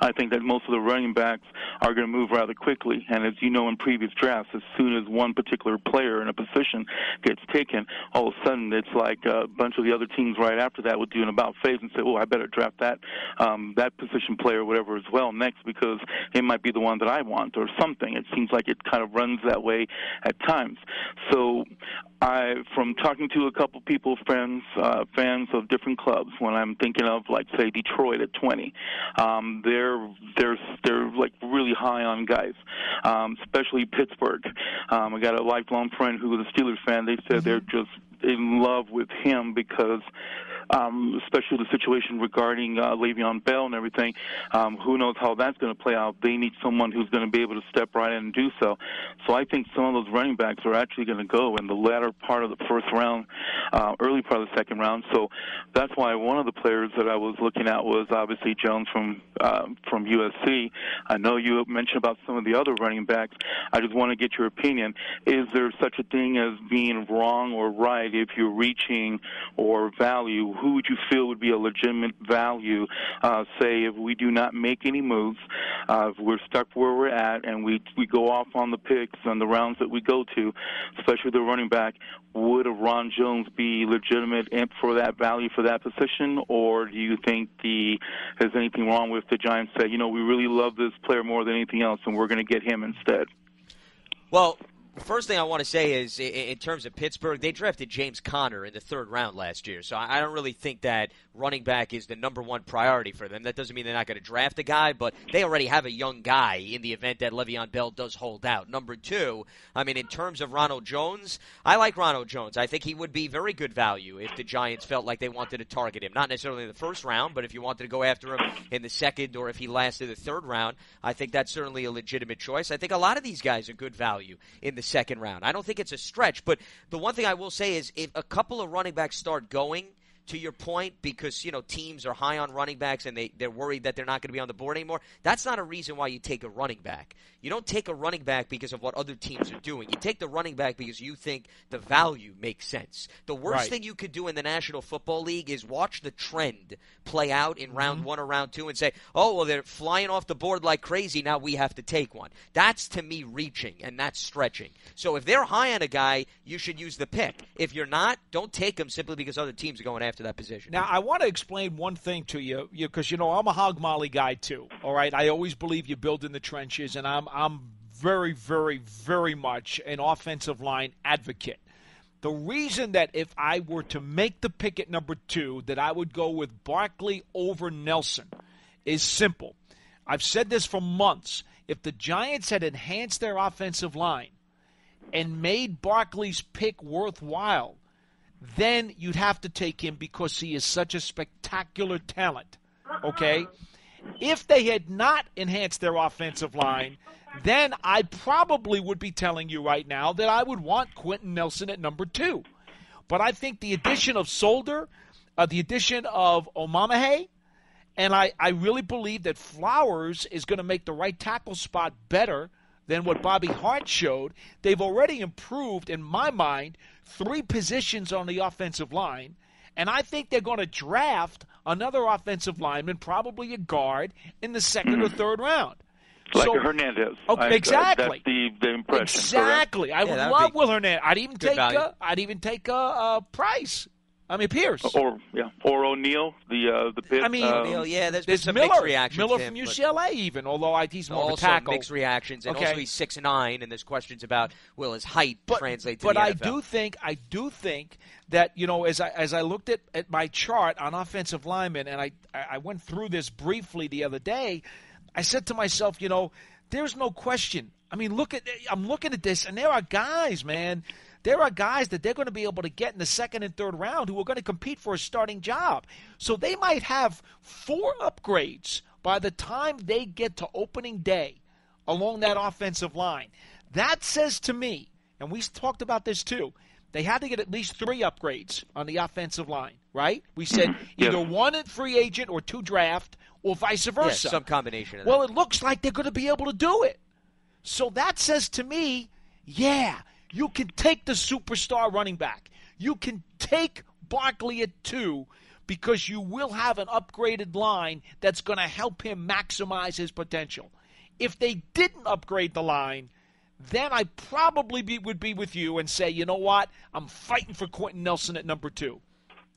I think that most of the running backs are going to move rather quickly. And as you know in previous drafts, as soon as one particular player in a position gets taken, all of a sudden it's like a bunch of the other teams right after that would do an about phase and say, "Oh, I better draft that um, that position player, or whatever, as well next because it might be the one that I want or something." It seems like it kind of runs that way at times. So I, from talking to a couple people, friends, uh, fans of different clubs, when I'm thinking of like say Detroit at 20, um, they're they're they're like really high on guys, um, especially Pittsburgh. Um, I got a lifelong friend who was a Steelers fan. They said they're just in love with him because um, especially the situation regarding uh, Le'Veon Bell and everything. Um, who knows how that's going to play out? They need someone who's going to be able to step right in and do so. So I think some of those running backs are actually going to go in the latter part of the first round, uh, early part of the second round. So that's why one of the players that I was looking at was obviously Jones from uh, from USC. I know you mentioned about some of the other running backs. I just want to get your opinion. Is there such a thing as being wrong or right if you're reaching or value? Who would you feel would be a legitimate value? Uh, say if we do not make any moves, uh, if we're stuck where we're at, and we we go off on the picks and the rounds that we go to, especially the running back. Would a Ron Jones be legitimate for that value for that position, or do you think the is anything wrong with the Giants say, you know, we really love this player more than anything else, and we're going to get him instead?
Well, first thing I want to say is, in terms of Pittsburgh, they drafted James Conner in the third round last year. So I I don't really think that running back is the number one priority for them. That doesn't mean they're not going to draft a guy, but they already have a young guy in the event that Le'Veon Bell does hold out. Number two, I mean, in terms of Ronald Jones, I like Ronald Jones. I think he would be very good value if the Giants felt like they wanted to target him. Not necessarily in the first round, but if you wanted to go after him in the second or if he lasted the third round, I think that's certainly a legitimate choice. I think a lot of these guys are good value in the second round. I don't think it's a stretch, but the one thing I will say is if a couple of running backs start going, to your point, because you know teams are high on running backs and they they're worried that they're not going to be on the board anymore. That's not a reason why you take a running back. You don't take a running back because of what other teams are doing. You take the running back because you think the value makes sense. The worst
Right.
thing you could do in the National Football League is watch the trend play out in round mm-hmm. one or round two and say, "Oh, well, they're flying off the board like crazy. Now we have to take one." That's to me reaching and that's stretching. So if they're high on a guy, you should use the pick. If you're not, don't take him simply because other teams are going after that position.
Now, I want to explain one thing to you, because you know I'm a hog molly guy too. All right, I always believe you build in the trenches, and I'm I'm very, very, very much an offensive line advocate. The reason that if I were to make the pick at number two, that I would go with Barkley over Nelson, is simple. I've said this for months. If the Giants had enhanced their offensive line and made Barkley's pick worthwhile, then you'd have to take him because he is such a spectacular talent. okay? If they had not enhanced their offensive line, then I probably would be telling you right now that I would want Quenton Nelson at number two. But I think the addition of Solder, uh, the addition of Omameh, and I, I really believe that Flowers is going to make the right tackle spot better than what Bobby Hart showed. They've already improved, in my mind, three positions on the offensive line. And I think they're going to draft another offensive lineman, probably a guard, in the 2nd mm-hmm. or third round.
Like so, Hernandez.
Okay, exactly.
Uh, that's the, the impression.
Exactly.
Correct?
I yeah, would love Will Hernandez. I'd even take. Uh, I'd even take a, a Price. I mean Pierce,
or yeah, or O'Neill, the uh, the Pitt.
I mean,
um, O'Neill, yeah. There's, there's
Miller,
mixed reactions.
Miller
from
UCLA, even although I, he's more
also
of a tackle.
mixed reactions, and
okay.
also he's six nine, and there's questions about will his height
but,
translate to
but
the
I
NFL.
do think I do think that you know as I as I looked at, at my chart on offensive linemen, and I I went through this briefly the other day. I said to myself, you know, there's no question. I mean, look at I'm looking at this, and there are guys, man there are guys that they're going to be able to get in the second and third round who are going to compete for a starting job. So they might have four upgrades by the time they get to opening day along that offensive line. That says to me, and we talked about this too, they had to get at least three upgrades on the offensive line, right? We said [clears throat] either one at free agent or two draft or vice versa.
Yeah, some combination
Well, it looks like they're going to be able to do it. So that says to me, yeah, you can take the superstar running back. You can take Barkley at two because you will have an upgraded line that's going to help him maximize his potential. If they didn't upgrade the line, then I probably be, would be with you and say, you know what? I'm fighting for Quenton Nelson at number two.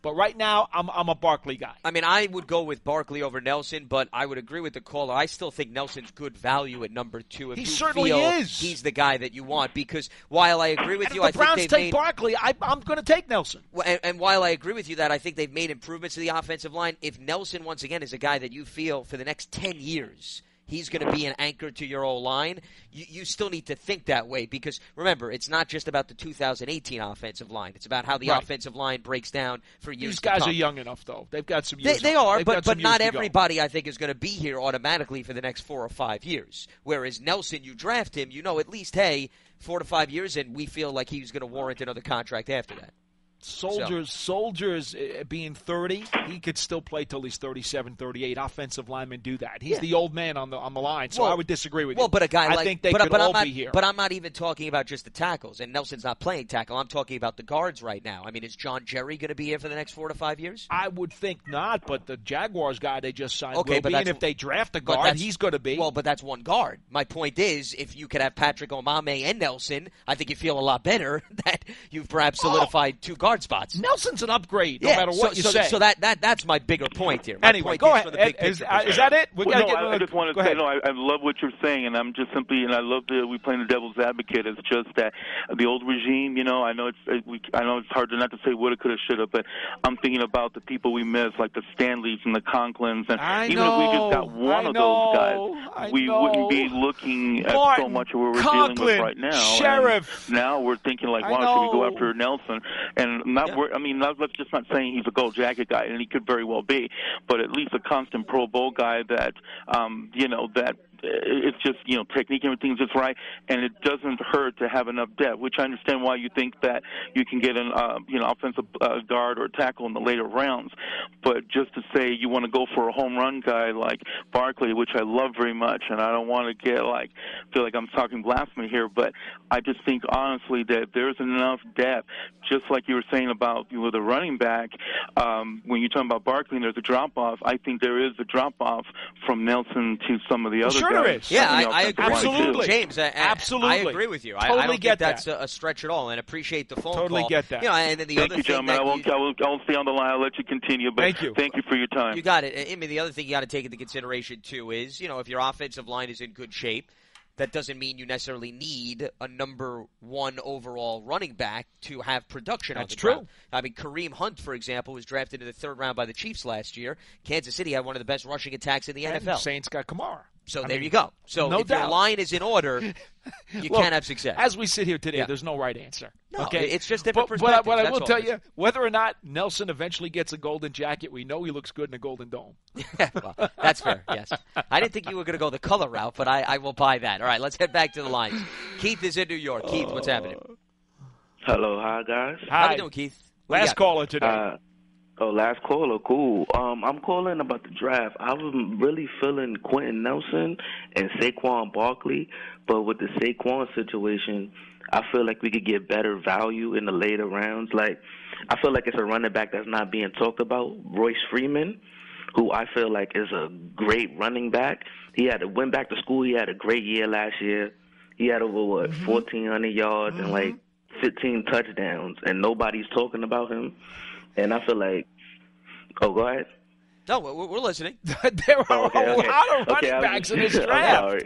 But right now, I'm I'm a Barkley guy.
I mean, I would go with Barkley over Nelson, but I would agree with the caller. I still think Nelson's good value at number two. If
he
you
certainly is.
He's the guy that you want because while I agree with
and
you,
if
I
the Browns
think
take
made,
Barkley. I, am going to take Nelson.
And, and while I agree with you that I think they've made improvements to the offensive line, if Nelson once again is a guy that you feel for the next ten years he's going to be an anchor to your old line, you, you still need to think that way because remember, it's not just about the 2018 offensive line. It's about how the
right.
offensive line breaks down for years.
These guys
are
young enough, though. They've got some years.
They, they are,
They've
but but not everybody
go.
I think is going to be here automatically for the next four or five years. Whereas Nelson, you draft him, you know at least hey, four to five years, and we feel like he's going to warrant another contract after that.
Solder's, so. Solder's uh, being 30, he could still play till he's 37, 38. Offensive linemen do that. He's
yeah.
the old man on the on the line, so
well,
I would disagree with
well,
you.
Well, but a guy
I
like
think they
but,
could
but
all
I'm not,
be here.
But I'm not even talking about just the tackles, and Nelson's not playing tackle. I'm talking about the guards right now. I mean, is John Jerry going to be here for the next four to five years?
I would think not, but the Jaguars guy they just signed
okay,
will
but
be, and if they draft a guard, he's going to be.
Well, but that's one guard. My point is, if you could have Patrick Omameh and Nelson, I think you feel a lot better [laughs] that you've perhaps solidified oh, two guard spots.
Nelson's an upgrade
yeah,
matter what
so,
you
so,
say.
So that, that that's my bigger point here. My
anyway,
point
go
is
ahead. Is, uh, is, that it?
We well, no, get, I, I, just want to say, no, I, I, love what you're saying, and I'm just simply, and I love that we playing the devil's advocate. It's just that the old regime, you know, I know it's, it, we, I know it's hard to not to say woulda, coulda, shoulda, but I'm thinking about the people we miss, like the Stanleys and the Conklins, and
I
even
know,
if we just got one
I
of
know,
those guys,
I
we
know.
wouldn't be looking at
Martin,
so much of what we're
Conklin,
dealing with right now.
Sheriff.
And now we're thinking like,
I
wow, should we go after Nelson? And not,
Yeah.
I mean, not, let's just not saying he's a gold jacket guy, and he could very well be, but at least a constant Pro Bowl guy that, um, you know, that it's just you know technique and everything's just right and it doesn't hurt to have enough depth which i understand why you think that you can get an uh, you know offensive uh, guard or tackle in the later rounds. But just to say you want to go for a home run guy like barkley which i love very much and i don't want to get like feel like i'm talking blasphemy here but i just think honestly that there's enough depth just like you were saying about you know the running back um, when you're talking about barkley and there's a drop off i think there is a drop off from nelson to some of the other
Sure
guys.
there is.
Yeah, I, I agree.
line,
Absolutely.
James. I, I-
Absolutely.
I agree with you. I,
Totally
I don't
get
think that's
that.
a, a stretch at all, and appreciate the phone
Totally
call.
get that.
You know, and then the
Thank
other
you,
thing
gentlemen.
that
I won't,
you,
I won't. I won't stay on the line. I'll let you continue. But
Thank you.
Thank you for your time.
You got it. I mean, the other thing you got to take into consideration too is, you know, if your offensive line is in good shape, that doesn't mean you necessarily need a number one overall running back to have production on
That's
the
true.
ground. I mean, Kareem Hunt, for example, was drafted in the third round by the Chiefs last year. Kansas City had one of the best rushing attacks in the
And
NFL.
Saints got Kamara.
So
I
there
mean,
you go. So
no
if
doubt.
your line is in order, [laughs] you
Look,
can have success.
As we sit here today,
Yeah.
there's no right answer.
No,
okay,
it's just different
but, but I- What I will tell you, whether or not Nelson eventually gets a golden jacket, we know he looks good in a golden dome. [laughs]
well, that's fair. Yes, I didn't think you were going to go the color route, but I, I will buy that. All right, let's head back to the lines. Keith is in New York. Keith, what's happening?
Hello, hi guys.
How
Hi.
you doing, Keith? What
Last caller today.
Uh, oh, last caller, cool. Um, I'm calling about the draft. I was really feeling Quenton Nelson and Saquon Barkley, but with the Saquon situation, I feel like we could get better value in the later rounds. Like, I feel like it's a running back that's not being talked about, Royce Freeman, who I feel like is a great running back. He had to went back to school. He had a great year last year. He had over what 1,400 yards and like 15 touchdowns, and nobody's talking about him. And I feel like, oh, go ahead.
No, we're, we're listening. [laughs]
there are
Oh, okay,
a
okay.
lot of running
Okay,
backs in this [laughs] draft.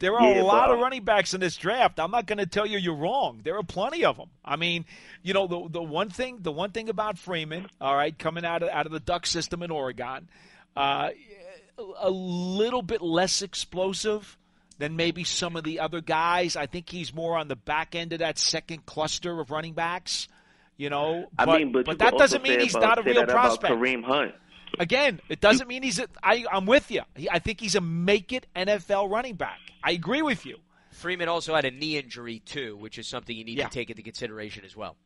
There are
Yeah,
a lot
but-
of running backs in this draft. I'm not going to tell you you're wrong. There are plenty of them. I mean, you know, the the one thing the one thing about Freeman, all right, coming out of out of the Duck system in Oregon, uh, a little bit less explosive than maybe some of the other guys. I think he's more on the back end of that second cluster of running backs. You know,
I
but,
mean, but, you
that doesn't mean he's
about-
not a real prospect.
Kareem Hunt.
Again, it doesn't mean he's. A, I, I'm with you. He, I think he's a make it NFL running back. I agree with you.
Freeman also had a knee injury too, which is something you need
Yeah.
to take into consideration as well.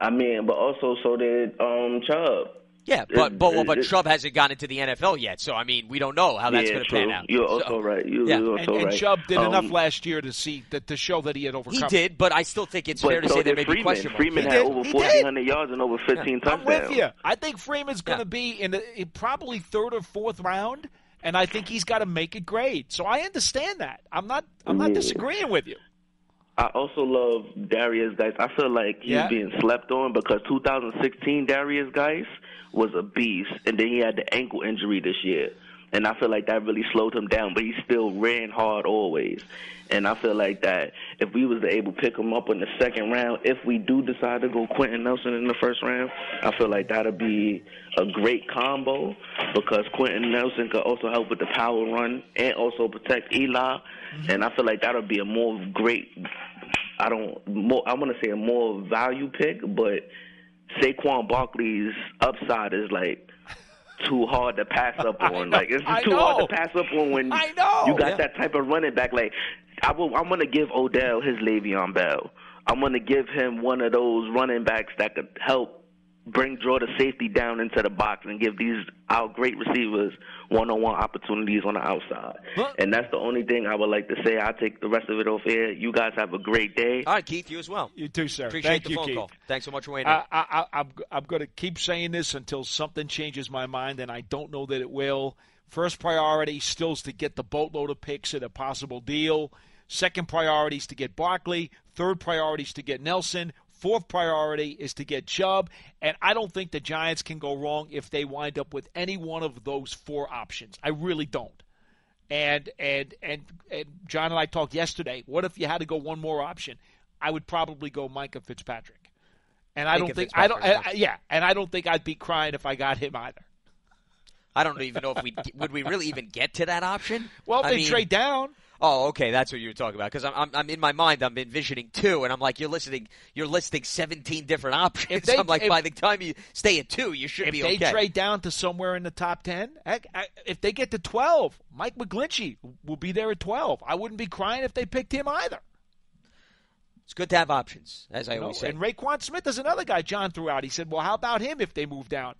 I mean, but also so did um Chubb.
Yeah, but
It-
but well, but
it-
Chubb hasn't gotten into the NFL yet, so I mean, we don't know how that's
yeah,
going to pan out.
You're
So-
also right. You,
Yeah.
You're
And,
also
and
right.
Chubb did
Um,
enough last year to see that to show that he had overcome.
He did, but I still think it's fair to
so
say there
did
may be
Freeman.
question marks.
Freeman
He
had
did.
over
He
1,400 yards and over 15 touchdowns.
I'm with you. I think Freeman's going to
Yeah.
be in, the, in probably third or fourth round, and I think he's got to make it great. So I understand that. I'm not. I'm not
Yeah.
disagreeing with you.
I also love Derrius Guice. I feel like he's
Yeah.
being slept on because 2016 Derrius Guice was a beast, and then he had the ankle injury this year, and I feel like that really slowed him down. But he still ran hard always, and I feel like that if we was able to pick him up in the second round, if we do decide to go Quenton Nelson in the first round, I feel like that'll be a great combo because Quenton Nelson could also help with the power run and also protect Eli, mm-hmm. and I feel like that'll be a more great I don't more I want to say a more value pick, but Saquon Barkley's upside is like too hard to pass up [laughs]
I
on.
know,
like it's just too hard to pass up on when
I know.
you got
Yeah.
that type of running back. Like I will, I'm gonna give Odell his Le'Veon Bell. I'm gonna give him one of those running backs that could help bring draw the safety down into the box and give these our great receivers one-on-one opportunities on the outside.
Well-
and that's the only thing I would like to say. I'll take the rest of it off air. You guys have a great day.
All right, Keith, you as well.
You too, sir.
Appreciate
Thank
the
you,
phone
Keith.
call. Thanks so much for waiting.
I, I, I, I'm, I'm going to keep saying this until something changes my mind, and I don't know that it will. First priority still is to get the boatload of picks in a possible deal. Second priority is to get Barkley. Third priority is to get Nelson. Fourth priority is to get Chubb. And I don't think the Giants can go wrong if they wind up with any one of those four options. I really don't. And and and and John and I talked yesterday. What if you had to go one more option? I would probably go Minkah Fitzpatrick. And I don't think I don't I, yeah, and I don't think I'd be crying if I got him either.
I don't even know if we would we really even get to that option.
Well, if they
mean-
trade down,
Oh, okay, that's what you were talking about. Because I'm, I'm, I'm in my mind, I'm envisioning two, and I'm like, you're listening, you're listing 17 different [laughs] options.
They-
I'm like,
if-
by the time you stay at two, you should be okay.
if they trade down to somewhere in the top ten, heck, I, if they get to twelve, Mike McGlinchey will be there at twelve. I wouldn't be crying if they picked him either.
it's good to have options, as I
You know,
always say.
And Roquan Smith is another guy John threw out. He said, "Well, how about him if they move down?"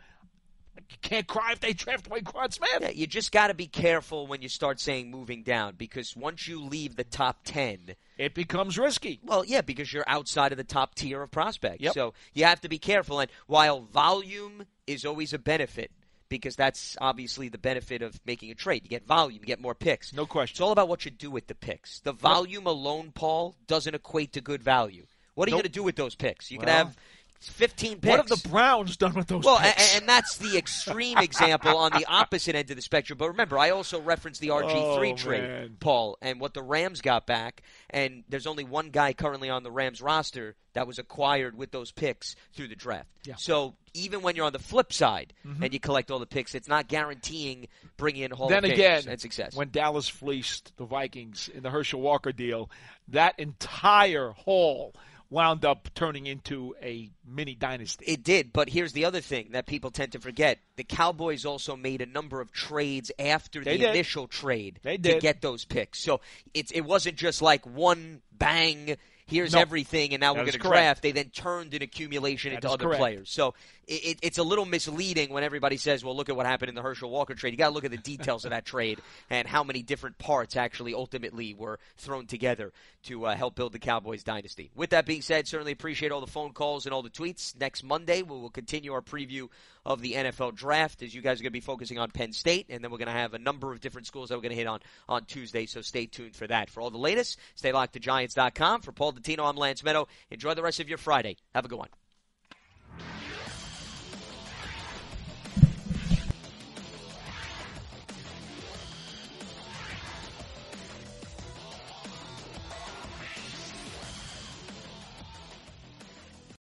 You can't cry if they draft Roquan Smith.
Yeah, you just got to be careful when you start saying moving down because once you leave the top 10,
It becomes risky.
well, yeah, because you're outside of the top tier of prospects.
Yep.
So you have to be careful. And while volume is always a benefit, because that's obviously the benefit of making a trade, you get volume, you get more picks.
No question.
It's all about what you do with the picks. The volume alone, Paul, doesn't equate to good value. What are you going to do with those picks? You can have 15 picks.
What have the Browns done with those
well,
picks?
and, and that's the extreme example on the opposite end of the spectrum. But remember, I also referenced the RG3
Oh,
trade,
man.
Paul, and what the Rams got back. And there's only one guy currently on the Rams roster that was acquired with those picks through the draft.
Yeah. Mm-hmm.
So even when you're on the flip side and you collect all the picks, it's not guaranteeing bringing in Hall
then
of
again,
and success.
when Dallas fleeced the Vikings in the Herschel Walker deal, that entire haul wound up turning into a mini dynasty.
It did, but here's the other thing that people tend to forget. The Cowboys also made a number of trades after
They
the
did.
initial trade
They
to get those picks. So it's it wasn't just like one bang, here's
No.
everything, and now
That
we're going to draft. They then turned an accumulation
That
into other
correct.
players. So it, it, it's a little misleading when everybody says, well, look at what happened in the Herschel Walker trade. You got to look at the details of that trade and how many different parts actually ultimately were thrown together to uh, help build the Cowboys dynasty. With that being said, certainly appreciate all the phone calls and all the tweets. Next Monday, we will continue our preview of the NFL draft as you guys are going to be focusing on Penn State, and then we're going to have a number of different schools that we're going to hit on on Tuesday, so stay tuned for that. For all the latest, stay locked to Giants.com. For Paul Dottino, I'm Lance Medow. Enjoy the rest of your Friday. Have a good one.